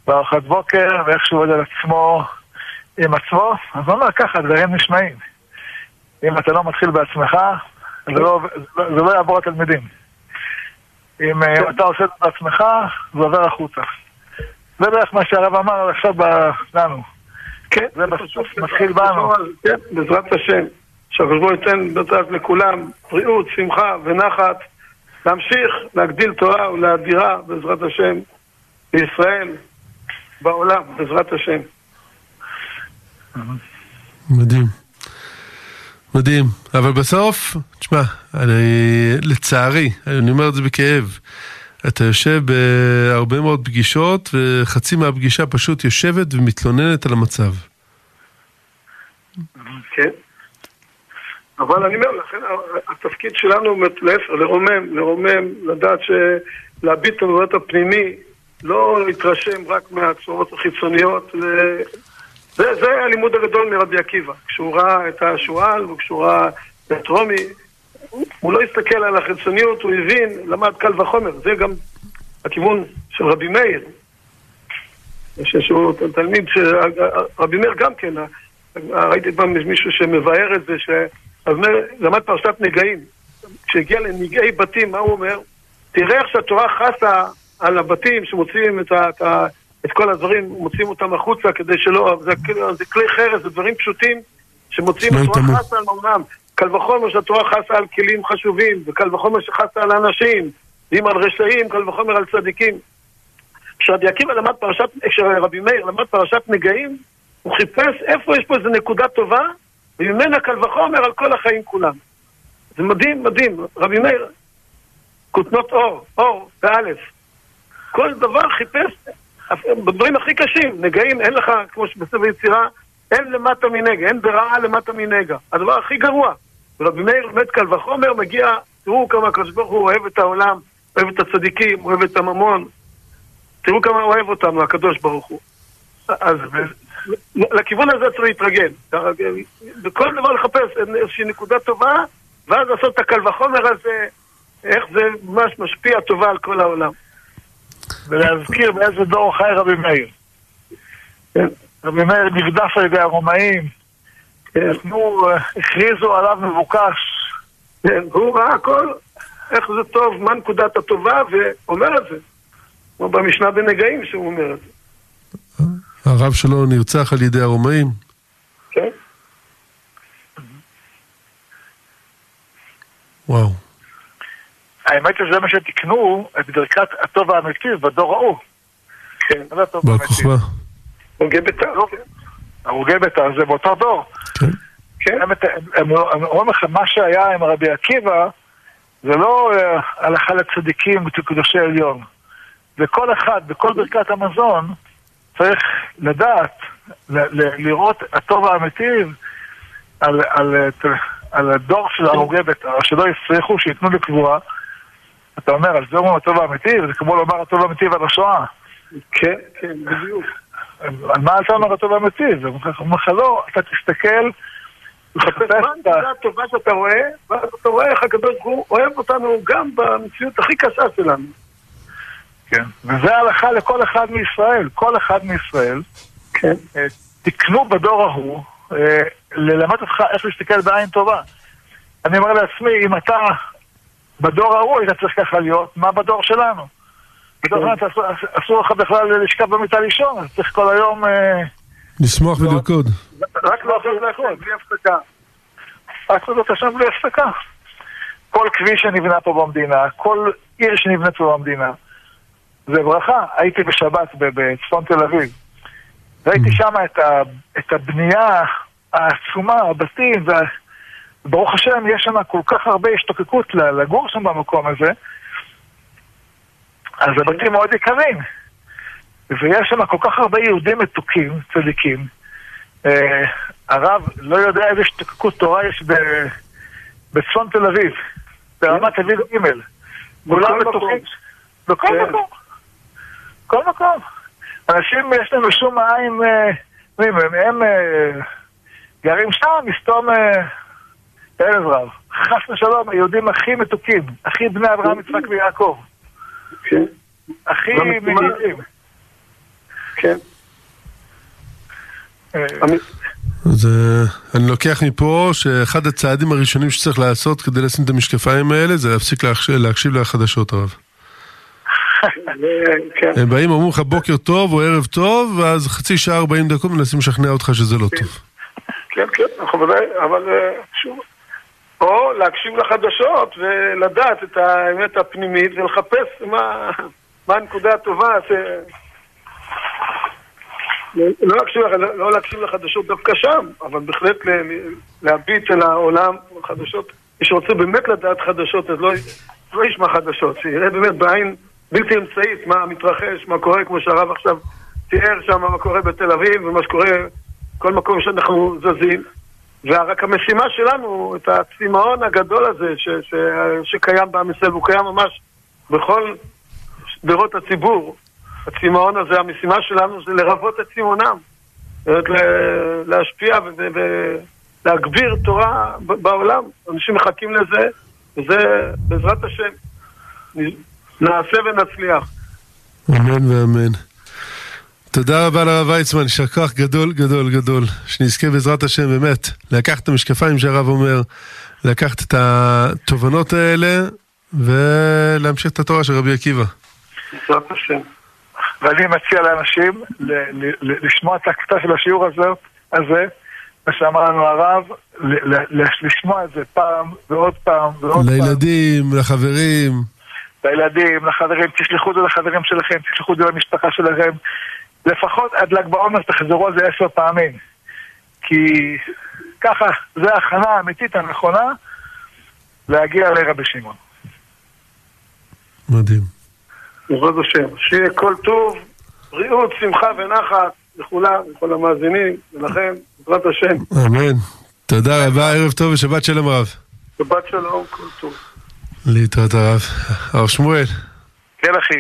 בארוחת בוקר, ואיך שהוא עובד על עצמו עם עצמו. אז הוא אומר ככה, דברים נשמעים. אם אתה לא מתחיל בעצמך, זה לא, זה לא יעבור לתלמידים. אם אה. אתה עושה את זה בעצמך, זה עובר החוצה. זה בערך מה שהרב אמר עכשיו לנו. כן, זה בסוף מתחיל בנו. כן, בעזרת השם. שהקדוש ברוך ייתן ברכת לכולם בריאות, שמחה ונחת, להמשיך להגדיל תורה ולהדירה בעזרת השם בישראל, בעולם, בעזרת השם. מדהים. מדהים, אבל בסוף, תשמע, אני, לצערי, אני אומר את זה בכאב, אתה יושב בהרבה מאוד פגישות, וחצי מהפגישה פשוט יושבת ומתלוננת על המצב. כן. אבל אני אומר, לכן התפקיד שלנו הוא להפך, לרומם, לרומם, לדעת להביט את המבט הפנימי, לא להתרשם רק מהצורות החיצוניות, זה, זה הלימוד הגדול מרבי עקיבא. כשהוא ראה את השועל וכשהוא ראה את רומי, הוא לא הסתכל על החיצוניות, הוא הבין, למד קל וחומר. זה גם הכיוון של רבי מאיר. שהוא תלמיד, ש... רבי מאיר גם כן, ראיתי פעם מישהו שמבאר את זה, שלמד פרשת נגעים. כשהגיע לנגעי בתים, מה הוא אומר? תראה איך שהתורה חסה על הבתים שמוציאים את ה... את כל הדברים, מוציאים אותם החוצה כדי שלא, זה, זה כלי חרס, זה דברים פשוטים שמוציאים התורה חסה על מעונם. קל וחומר שהתורה חסה על כלים חשובים, וקל וחומר שחסה על אנשים, ואם על רשעים, קל וחומר על צדיקים. כשרבי עקיבא למד פרשת, כשרבי מאיר למד פרשת נגעים, הוא חיפש איפה יש פה איזו נקודה טובה, וממנה קל וחומר על כל החיים כולם. זה מדהים, מדהים. רבי מאיר, כותנות אור, אור, באלף. כל דבר חיפש בדברים הכי קשים, נגעים, אין לך, כמו שבספר יצירה, אין למטה מנגע, אין ברעה למטה מנגע. הדבר הכי גרוע. ורבי מאיר לומד קל וחומר, מגיע, תראו כמה הקדוש ברוך הוא אוהב את העולם, אוהב את הצדיקים, אוהב את הממון. תראו כמה הוא אוהב אותנו, הקדוש ברוך הוא. אז לכיוון הזה צריך להתרגל. בכל דבר לחפש איזושהי נקודה טובה, ואז לעשות את הקל וחומר הזה, איך זה ממש משפיע טובה על כל העולם. ולהזכיר באיזה דור חי רבי מאיר. כן. רבי מאיר נרדף על ידי הרומאים, נתנו, הכריזו עליו מבוקש. כן, הוא ראה הכל, איך זה טוב, מה נקודת הטובה, ואומר את זה. כמו במשנה בנגעים שהוא אומר את זה. הרב שלו נרצח על ידי הרומאים? כן. וואו. האמת שזה מה שתיקנו את ברכת הטוב האמיתי בדור ההוא. כן. בכוכבא. הרוגי בית"ר. הרוגי בית"ר זה באותו דור. כן. כן. הם אומרים לכם, מה שהיה עם רבי עקיבא זה לא אה, הלכה לצדיקים וקדושי עליון. וכל אחד, בכל ברכת המזון, צריך לדעת, לראות הטוב האמיתי על, על, על הדור של הרוגי בית"ר, שלא יצריכו, שייתנו לקבורה. אתה אומר, על זה אומרים הטוב האמיתי, וזה כמו לומר הטוב האמיתי ועל השואה. כן, כן, בדיוק. על מה אתה אומר הטוב האמיתי? זה אומר לך לא, אתה תסתכל, מה הנקודה הטובה שאתה רואה, ואז אתה רואה איך הקדוש ברוך הוא אוהב אותנו גם במציאות הכי קשה שלנו. כן, וזה ההלכה לכל אחד מישראל, כל אחד מישראל. כן. אה, תקנו בדור ההוא, אה, ללמד אותך איך להסתכל בעין טובה. אני אומר לעצמי, אם אתה בדור ההוא היית צריך ככה להיות, מה בדור שלנו? בדור שלנו אסור לך בכלל לשכב במיטה לישון, אז צריך כל היום... אה, לשמוח ולרקוד. רק לעשות לאכול, בלי הפסקה. רק לעשות השם בלי הפסקה. כל כביש שנבנה פה במדינה, כל עיר שנבנית פה במדינה, זה ברכה. הייתי בשבת בצפון תל אביב. ראיתי mm. שם את הבנייה העצומה, הבתים, ברוך השם, יש שם כל כך הרבה השתוקקות לגור שם במקום הזה. אז הבתים מאוד יקרים. ויש שם כל כך הרבה יהודים מתוקים, צדיקים. אה, הרב לא יודע איזה השתקקות תורה יש ב- בצפון תל אביב, ברמת אביב ג'. כולם בכל מתוקים. בכל כן. מקום. כל מקום. אנשים, יש לנו שום עין, אה, הם, אה, גרים שם, מסתום ערב רב. חס ושלום, היהודים הכי מתוקים, הכי בני אברהם, יצחק ויעקב. כן, הכי והמשימה- מגיעים. כן. אז אה, אני לוקח מפה שאחד הצעדים הראשונים שצריך לעשות כדי לשים את המשקפיים האלה זה להפסיק להקש- להקשיב לחדשות הרב. כן. הם באים, אומרים לך בוקר טוב או ערב טוב, ואז חצי שעה 40 דקות מנסים לשכנע אותך שזה לא טוב. כן, כן, אבל אה, שוב, או להקשיב לחדשות ולדעת את האמת הפנימית ולחפש מה, מה הנקודה הטובה ש... לא להקשיב, לא להקשיב לחדשות דווקא שם, אבל בהחלט להביט אל העולם חדשות. מי שרוצה באמת לדעת חדשות, אז לא, לא ישמע חדשות, שיראה באמת בעין בלתי אמצעית מה מתרחש, מה קורה, כמו שהרב עכשיו תיאר שם, מה קורה בתל אביב ומה שקורה כל מקום שאנחנו זזים. ורק המשימה שלנו, את הצמאון הגדול הזה ש, ש, שקיים בעם ישראל, והוא קיים ממש בכל שדרות הציבור. הצמאון הזה, המשימה שלנו זה לרבות את צמאונם. להשפיע ולהגביר תורה בעולם. אנשים מחכים לזה, וזה בעזרת השם. נעשה ונצליח. אמן ואמן. תודה רבה לרב ויצמן, יישר כוח גדול גדול גדול. שנזכה בעזרת השם באמת לקחת את המשקפיים שהרב אומר, לקחת את התובנות האלה ולהמשיך את התורה של רבי עקיבא. בעזרת השם. ואני מציע לאנשים לשמוע את הקטע של השיעור הזה, מה שאמר לנו הרב, לשמוע את זה פעם ועוד פעם ועוד פעם. לילדים, לחברים. לילדים, לחברים, תשלחו את זה לחברים שלכם, תשלחו את זה למשפחה שלכם. לפחות עד ל"ג בעומר תחזרו על זה עשר פעמים. כי ככה, זה ההכנה האמיתית הנכונה להגיע לרבי שמעון. מדהים. בעזרת השם. שיהיה כל טוב, בריאות, שמחה ונחת לכולם, לכל המאזינים, ולכם, בעזרת השם. אמן. תודה רבה, ערב טוב ושבת שלום רב. שבת שלום, כל טוב. להתראות הרב. הרב שמואל, כן אחי.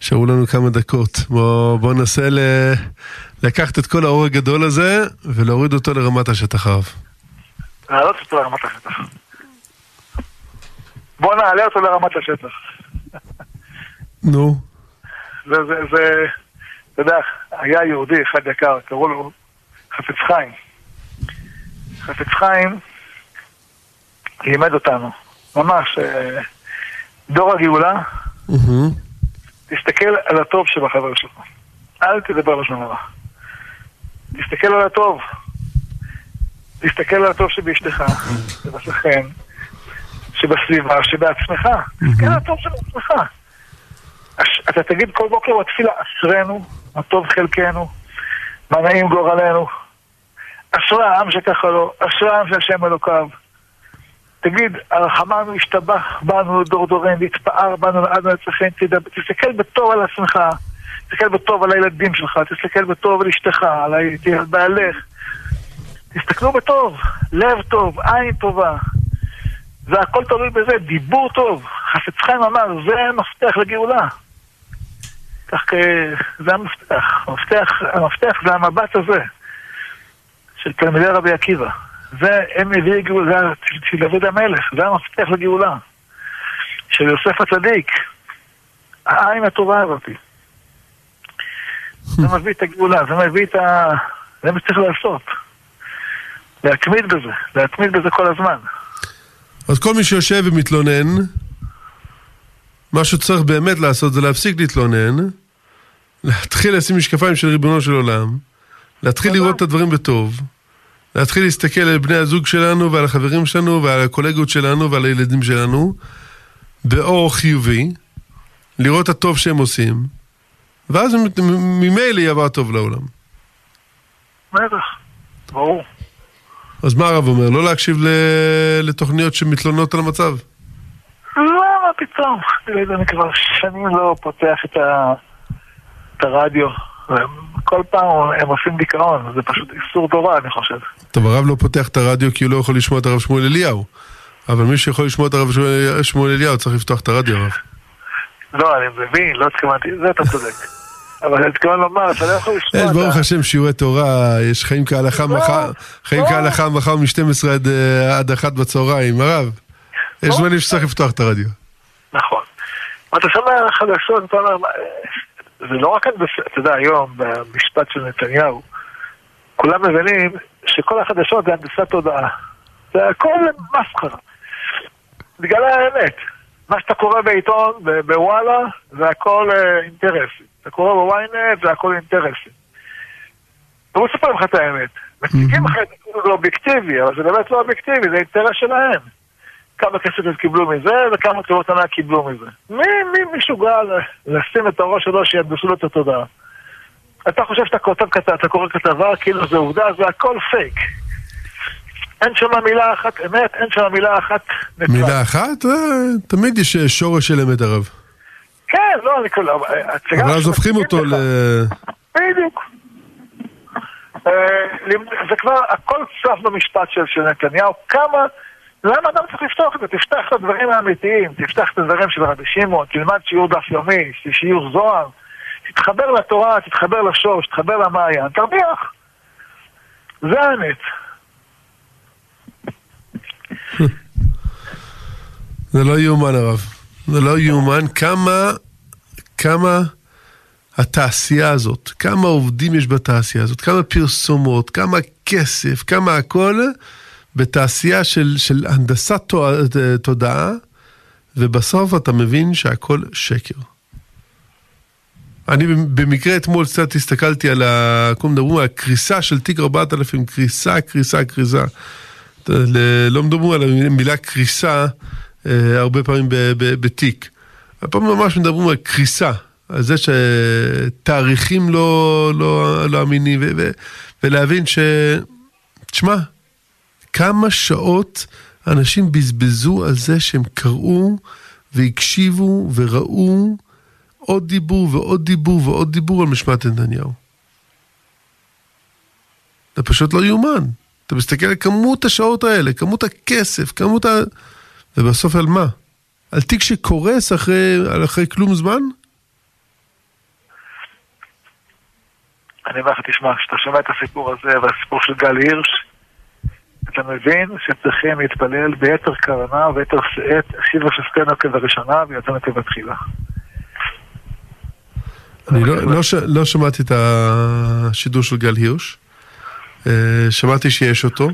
נשארו לנו כמה דקות. בוא, בוא ננסה ל... לקחת את כל האור הגדול הזה ולהוריד אותו לרמת השטח הרב. להעלות אותו לרמת השטח. בוא נעלה אותו לרמת השטח. נו, זה, זה, זה, אתה יודע, היה יהודי אחד יקר, קראו לו חפץ חיים. חפץ חיים לימד אותנו, ממש, אה, דור הגאולה, אהה, תסתכל על הטוב שבחבר שלך. אל תדבר לשון הרע. תסתכל על הטוב. תסתכל על הטוב שבאשתך, שבשכן, שבסביבה, שבעצמך. תסתכל על הטוב שבעצמך. אתה תגיד כל בוקר בתפילה, אשרינו, מה טוב חלקנו, מה נעים גורלנו. אשרי העם שככה לו, אשרי העם של השם אלוקיו. תגיד, הרחמנו השתבח בנו לדור דורנו, והתפאר בנו לעד תדבר- תסתכל בטוב על עצמך, תסתכל בטוב על הילדים שלך, תסתכל בטוב על אשתך, על בעלך. תסתכלו בטוב, לב טוב, עין טובה. זה הכל תלוי בזה, דיבור טוב. חפץ חיים אמר, זה מפתח לגאולה. כך כ... זה המפתח. המפתח, המפתח זה המבט הזה, של תלמידי רבי עקיבא. זה, הם הביאו גאולה, זה של דוד המלך, זה המפתח לגאולה. של יוסף הצדיק. העין הטובה הזאת. זה מביא את הגאולה, זה מביא את ה... זה מה שצריך לעשות. להתמיד בזה, להתמיד בזה כל הזמן. אז כל מי שיושב ומתלונן, מה שצריך באמת לעשות זה להפסיק להתלונן, להתחיל לשים משקפיים של ריבונו של עולם, להתחיל לראות את הדברים בטוב, להתחיל להסתכל על בני הזוג שלנו ועל החברים שלנו ועל הקולגות שלנו ועל הילדים שלנו באור חיובי, לראות את הטוב שהם עושים, ואז ממילא יבוא הטוב לעולם. בטח, ברור. אז מה הרב אומר? לא להקשיב לתוכניות שמתלוננות על המצב? לא, מה פתאום? אני כבר שנים לא פותח את, ה... את הרדיו. כל פעם הם עושים דיכאון, זה פשוט איסור תורה, אני חושב. טוב, הרב לא פותח את הרדיו כי הוא לא יכול לשמוע את הרב שמואל אליהו. אבל מי שיכול לשמוע את הרב שמואל אליהו צריך לפתוח את הרדיו, הרב. לא, אני מבין, לא התכוונתי, זה אתה צודק. (laughs) אבל אני מתכוון לומר, אתה לא יכול לשמוע יש, ברוך השם, שיעורי תורה, יש חיים כהלכה לא, מחר, חיים לא. כהלכה מחר מ-12 עד 1 בצהריים, הרב. יש. זמנים שצריך לפתוח את הרדיו. נכון. אתה שומע חדשות, אתה אומר, זה לא רק הנדסה, אתה יודע, היום, במשפט של נתניהו, כולם מבינים שכל החדשות זה הנדסת תודעה. זה הכל מסחרה. בגלל האמת. מה שאתה קורא בעיתון, בוואלה, זה הכל אה, אינטרסים. אתה קורא בוויינט, זה הכל אינטרסים. והוא מספר לך את האמת. מציגים לך את זה זה אובייקטיבי, אבל זה באמת לא אובייקטיבי, זה אינטרס שלהם. כמה כסף הם קיבלו מזה, וכמה טובות ענק קיבלו מזה. מי, מי משוגע לשים את הראש שלו שידסו לו את התודעה? אתה חושב שאתה כותב, אתה קורא כתבה, כאילו זה עובדה, זה הכל פייק. אין שם מילה אחת אמת, אין שם מילה אחת נטלה. מילה אחת? אה, תמיד יש שורש של אמת הרב. כן, לא, אני כל... אבל אז הופכים אותו ל... בדיוק. אה, זה כבר, הכל צף במשפט של נתניהו. כמה... למה אדם צריך לפתוח את זה? תפתח את הדברים האמיתיים, תפתח את הדברים של רבי שמעון, תלמד שיעור דף יומי, שיעור זוהר, תתחבר לתורה, תתחבר לשורש, תתחבר למעיין, תרוויח. זה האמת. זה לא יאומן הרב. זה לא יאומן כמה, כמה התעשייה הזאת, כמה עובדים יש בתעשייה הזאת, כמה פרסומות, כמה כסף, כמה הכל בתעשייה של, של הנדסת תודעה, ובסוף אתה מבין שהכל שקר. אני במקרה אתמול קצת הסתכלתי על ה... כל מדברים על הקריסה של תיק 4000, קריסה, קריסה, קריסה. לא מדברים על המילה קריסה אה, הרבה פעמים בתיק. הפעם ממש מדברים על קריסה, על זה שתאריכים לא, לא, לא אמינים, ולהבין ש... תשמע, כמה שעות אנשים בזבזו על זה שהם קראו והקשיבו וראו עוד דיבור ועוד דיבור ועוד דיבור על משמעת נתניהו. זה פשוט לא יאומן. אתה מסתכל על כמות השעות האלה, כמות הכסף, כמות ה... ובסוף על מה? על תיק שקורס אחרי, אחרי כלום זמן? אני אומר לך, תשמע, כשאתה שומע את הסיפור הזה והסיפור של גל הירש, אתה מבין שצריכים להתפלל ביתר קרנה וביתר שאת, שיבה שסתנו כבראשונה ויצאנו כבתחילה. אני לא, לא, ש... לא שמעתי את השידור של גל הירש, אה, שמעתי שיש אותו,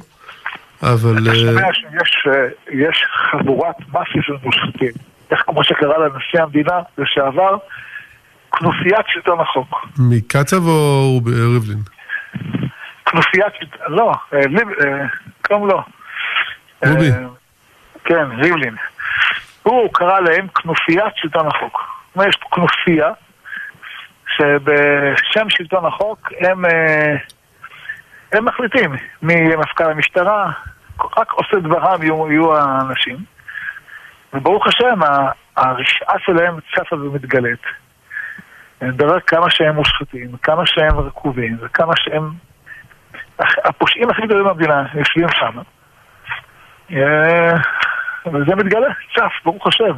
אבל... אתה שומע שיש יש חבורת מאפיה של מושחתים, איך כמו שקרה לנשיא המדינה לשעבר, כנופיית שלטון החוק. מקצב או ריבלין? כנופיית, לא, קוראים לו. רובי. כן, ריבלין. הוא קרא להם כנופיית שלטון החוק. כלומר, יש כנופיה שבשם שלטון החוק הם, הם מחליטים מי יהיה מפכ"ל המשטרה, רק עושה דברם יהיו, יהיו האנשים. וברוך השם, הרשעה שלהם צפה ומתגלית. אני מדבר כמה שהם מושחתים, כמה שהם רקובים, וכמה שהם... הפושעים הכי גדולים במדינה יושבים שם. וזה מתגלה, צף, ברוך השם.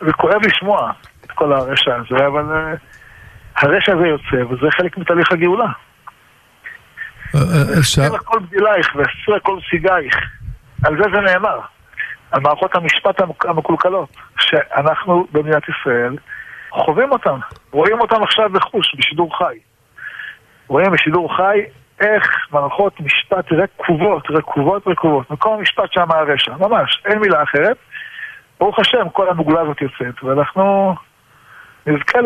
זה כואב לשמוע את כל הרשע הזה, אבל הרשע הזה יוצא, וזה חלק מתהליך הגאולה. אסיר כל בדילייך ואסיר כל סיגייך. על זה זה נאמר. על מערכות המשפט המקולקלות, שאנחנו במדינת ישראל חווים אותם, רואים אותם עכשיו בחוש, בשידור חי. רואים בשידור חי איך מערכות משפט רקובות, רקובות, רקובות. מקום המשפט שם הרשע, ממש, אין מילה אחרת. ברוך השם, כל המוגלה הזאת יוצאת, ואנחנו נזכה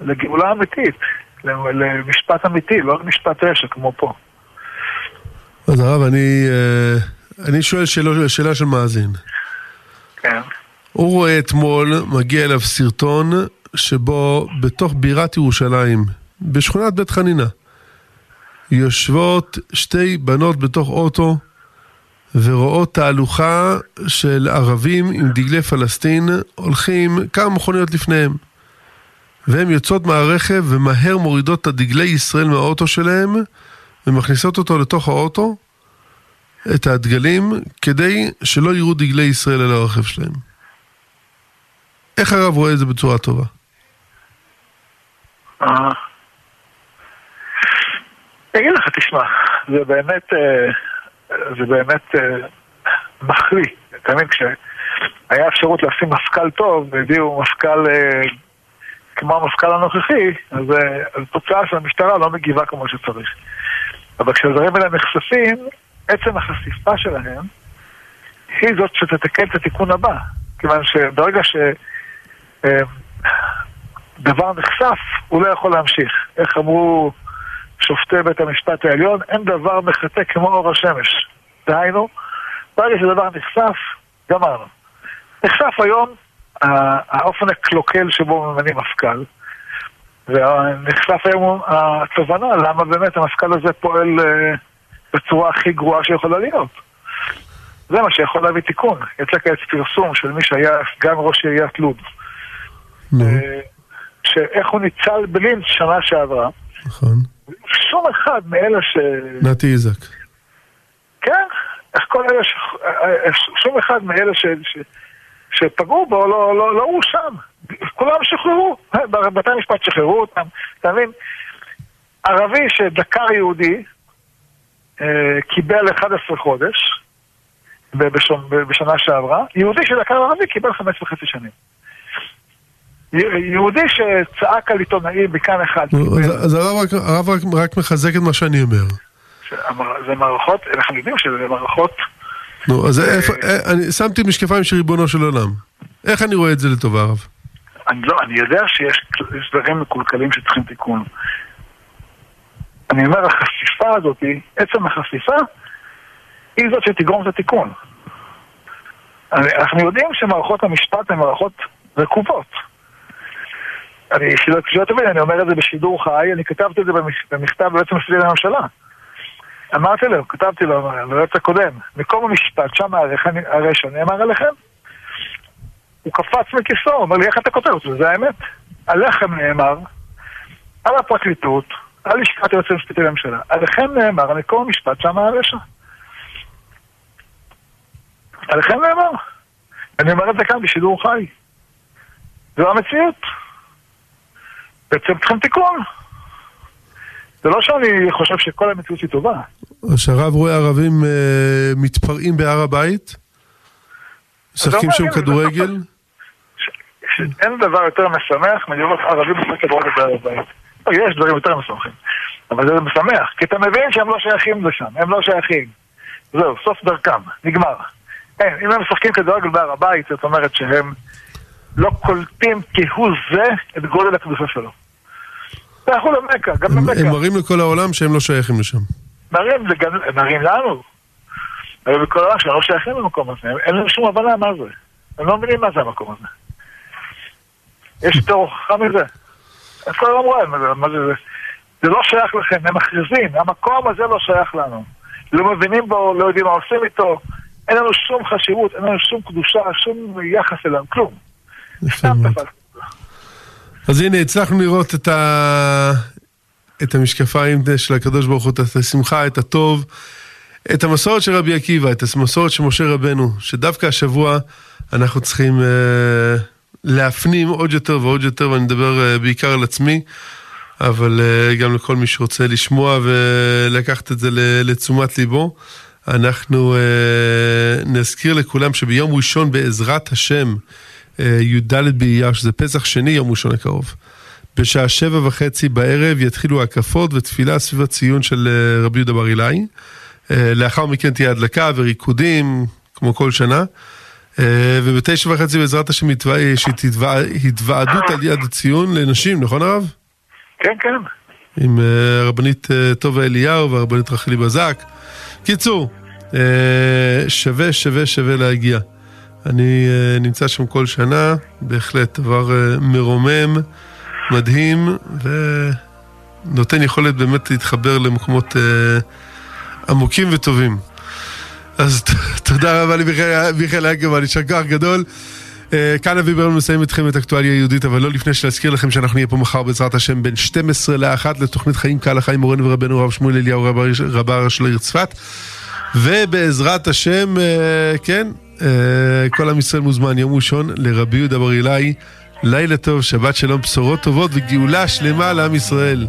לגאולה אמיתית, למשפט אמיתי, לא למשפט רשע כמו פה. אז הרב, אני, אה, אני שואל שאלה, שאלה של מאזין. כן. הוא רואה אתמול, מגיע אליו סרטון שבו בתוך בירת ירושלים, בשכונת בית חנינה, יושבות שתי בנות בתוך אוטו ורואות תהלוכה של ערבים עם דגלי פלסטין הולכים כמה מכוניות לפניהם. והן יוצאות מהרכב ומהר מורידות את הדגלי ישראל מהאוטו שלהם ומכניסות אותו לתוך האוטו, את הדגלים, כדי שלא יראו דגלי ישראל על הרכב שלהם. איך הרב רואה את זה בצורה טובה? אה. אני אגיד לך, תשמע, זה באמת, אה, זה באמת אה, מחליא. אתה מבין, כשהיה אפשרות לשים מפכ"ל טוב, והביאו מפכ"ל כמו המפכ"ל הנוכחי, אז התוצאה של המשטרה לא מגיבה כמו שצריך. אבל כשהדברים האלה נחשפים, עצם החשיפה שלהם היא זאת שתתקן את התיקון הבא. כיוון שברגע שדבר נחשף, הוא לא יכול להמשיך. איך אמרו שופטי בית המשפט העליון, אין דבר מחטא כמו אור השמש. דהיינו, ברגע שדבר נחשף, גמרנו. נחשף היום האופן הקלוקל שבו ממנים מפכ"ל, ונחשף היום התובנה למה באמת המפכ"ל הזה פועל אה, בצורה הכי גרועה שיכולה להיות. זה מה שיכול להביא תיקון. יצא כעת פרסום של מי שהיה סגן ראש עיריית לוד. אה, שאיך הוא ניצל בלינץ שנה שעברה. נכון. שום אחד מאלה ש... נתי איזק. כן, איך כל אלה ש... שום אחד מאלה ש... ש... שפגעו בו לא, לא, לא הואשם. כולם שחררו, בתי המשפט שחררו אותם, אתה מבין? ערבי שדקר יהודי אה, קיבל 11 חודש בשנה שעברה, יהודי שדקר ערבי קיבל חמש וחצי שנים. יהודי שצעק על עיתונאים בכאן אחד. אז הרב רק מחזק את מה שאני אומר. זה מערכות, אנחנו יודעים שזה מערכות... נו, אז איפה, אה, אני שמתי משקפיים של ריבונו של עולם. איך אני רואה את זה לטובה, הרב? אני לא, אני יודע שיש דברים מקולקלים שצריכים תיקון. אני אומר, החשיפה הזאת, עצם החשיפה, היא זאת שתגרום את התיקון. אנחנו יודעים שמערכות המשפט הן מערכות רקובות. אני, שלא תבין, אני אומר את זה בשידור חי, אני כתבתי את זה במכתב ליועץ המשפטי לממשלה. אמרתי לו, כתבתי לו, ליועץ הקודם, מקום המשפט, שם הרשע נאמר עליכם. הוא קפץ מכיסו, אומר לי, איך אתה כותב את זה? זה האמת. עליכם נאמר, על הפרקליטות, על לשכת היועץ המשפטי לממשלה. עליכם נאמר, מקום המשפט, שם הרשע. עליכם נאמר. אני אומר את זה כאן בשידור חי. זו המציאות. בעצם צריכים תיקון. זה לא שאני חושב שכל המציאות היא טובה. שהרב רואה ערבים אה, מתפרעים בהר הבית? משחקים שם כדורגל? אין דבר יותר משמח מלראות ערבים משחקים כדורגל בהר הבית. לא, יש דברים יותר משמחים, אבל זה משמח, כי אתה מבין שהם לא שייכים לשם, הם לא שייכים. זהו, סוף דרכם, נגמר. אין, אם הם משחקים כדורגל בהר הבית, זאת אומרת שהם לא קולטים כהוא זה את גודל הקדושה שלו. תלכו למכה, גם למכה. הם מראים לכל העולם שהם לא שייכים לשם. מראים, מראים לנו. אבל בכל העולם שהם לא שייכים למקום הזה, אין להם שום הבנה מה זה. הם לא מבינים מה זה המקום הזה. יש יותר הוכחה מזה. אז כל העולם רואה, מה זה, זה לא שייך לכם, הם מכריזים, המקום הזה לא שייך לנו. לא מבינים בו, לא יודעים מה עושים איתו, אין לנו שום חשיבות, אין לנו שום קדושה, שום יחס אליו, כלום. סתם תפס. אז הנה, הצלחנו לראות את, ה... את המשקפיים של הקדוש ברוך הוא, את השמחה, את הטוב, את המסורת של רבי עקיבא, את המסורת של משה רבנו, שדווקא השבוע אנחנו צריכים אה, להפנים עוד יותר ועוד יותר, ואני מדבר אה, בעיקר על עצמי, אבל אה, גם לכל מי שרוצה לשמוע ולקחת את זה לתשומת ליבו. אנחנו אה, נזכיר לכולם שביום ראשון בעזרת השם, י"ד באייר, שזה פסח שני, יום ראשון הקרוב. בשעה שבע וחצי בערב יתחילו הקפות ותפילה סביב הציון של אה, רבי יהודה בר אילאי. אה, לאחר מכן תהיה הדלקה וריקודים, כמו כל שנה. ובתשע וחצי בעזרת השם יש התוועדות על יד הציון לנשים, נכון הרב? כן, כן. עם הרבנית טובה אליהו והרבנית רחלי בזק. קיצור, שווה, שווה, שווה להגיע. אני uh, נמצא שם כל שנה, בהחלט דבר uh, מרומם, מדהים, ונותן יכולת באמת להתחבר למקומות uh, עמוקים וטובים. אז תודה רבה למיכאל אגרמן, יישר כוח גדול. כאן אבי ברמן מסיים איתכם את אקטואליה היהודית, אבל לא לפני שנזכיר לכם שאנחנו נהיה פה מחר בעזרת השם בין 12 ל-1 לתוכנית חיים כהלכה עם מורנו ורבנו הרב שמואל אליהו רבה הראש לעיר צפת. ובעזרת השם, כן, כל עם ישראל מוזמן יום ראשון לרבי יהודה בר אילאי. לילה טוב, שבת שלום, בשורות טובות וגאולה שלמה לעם ישראל.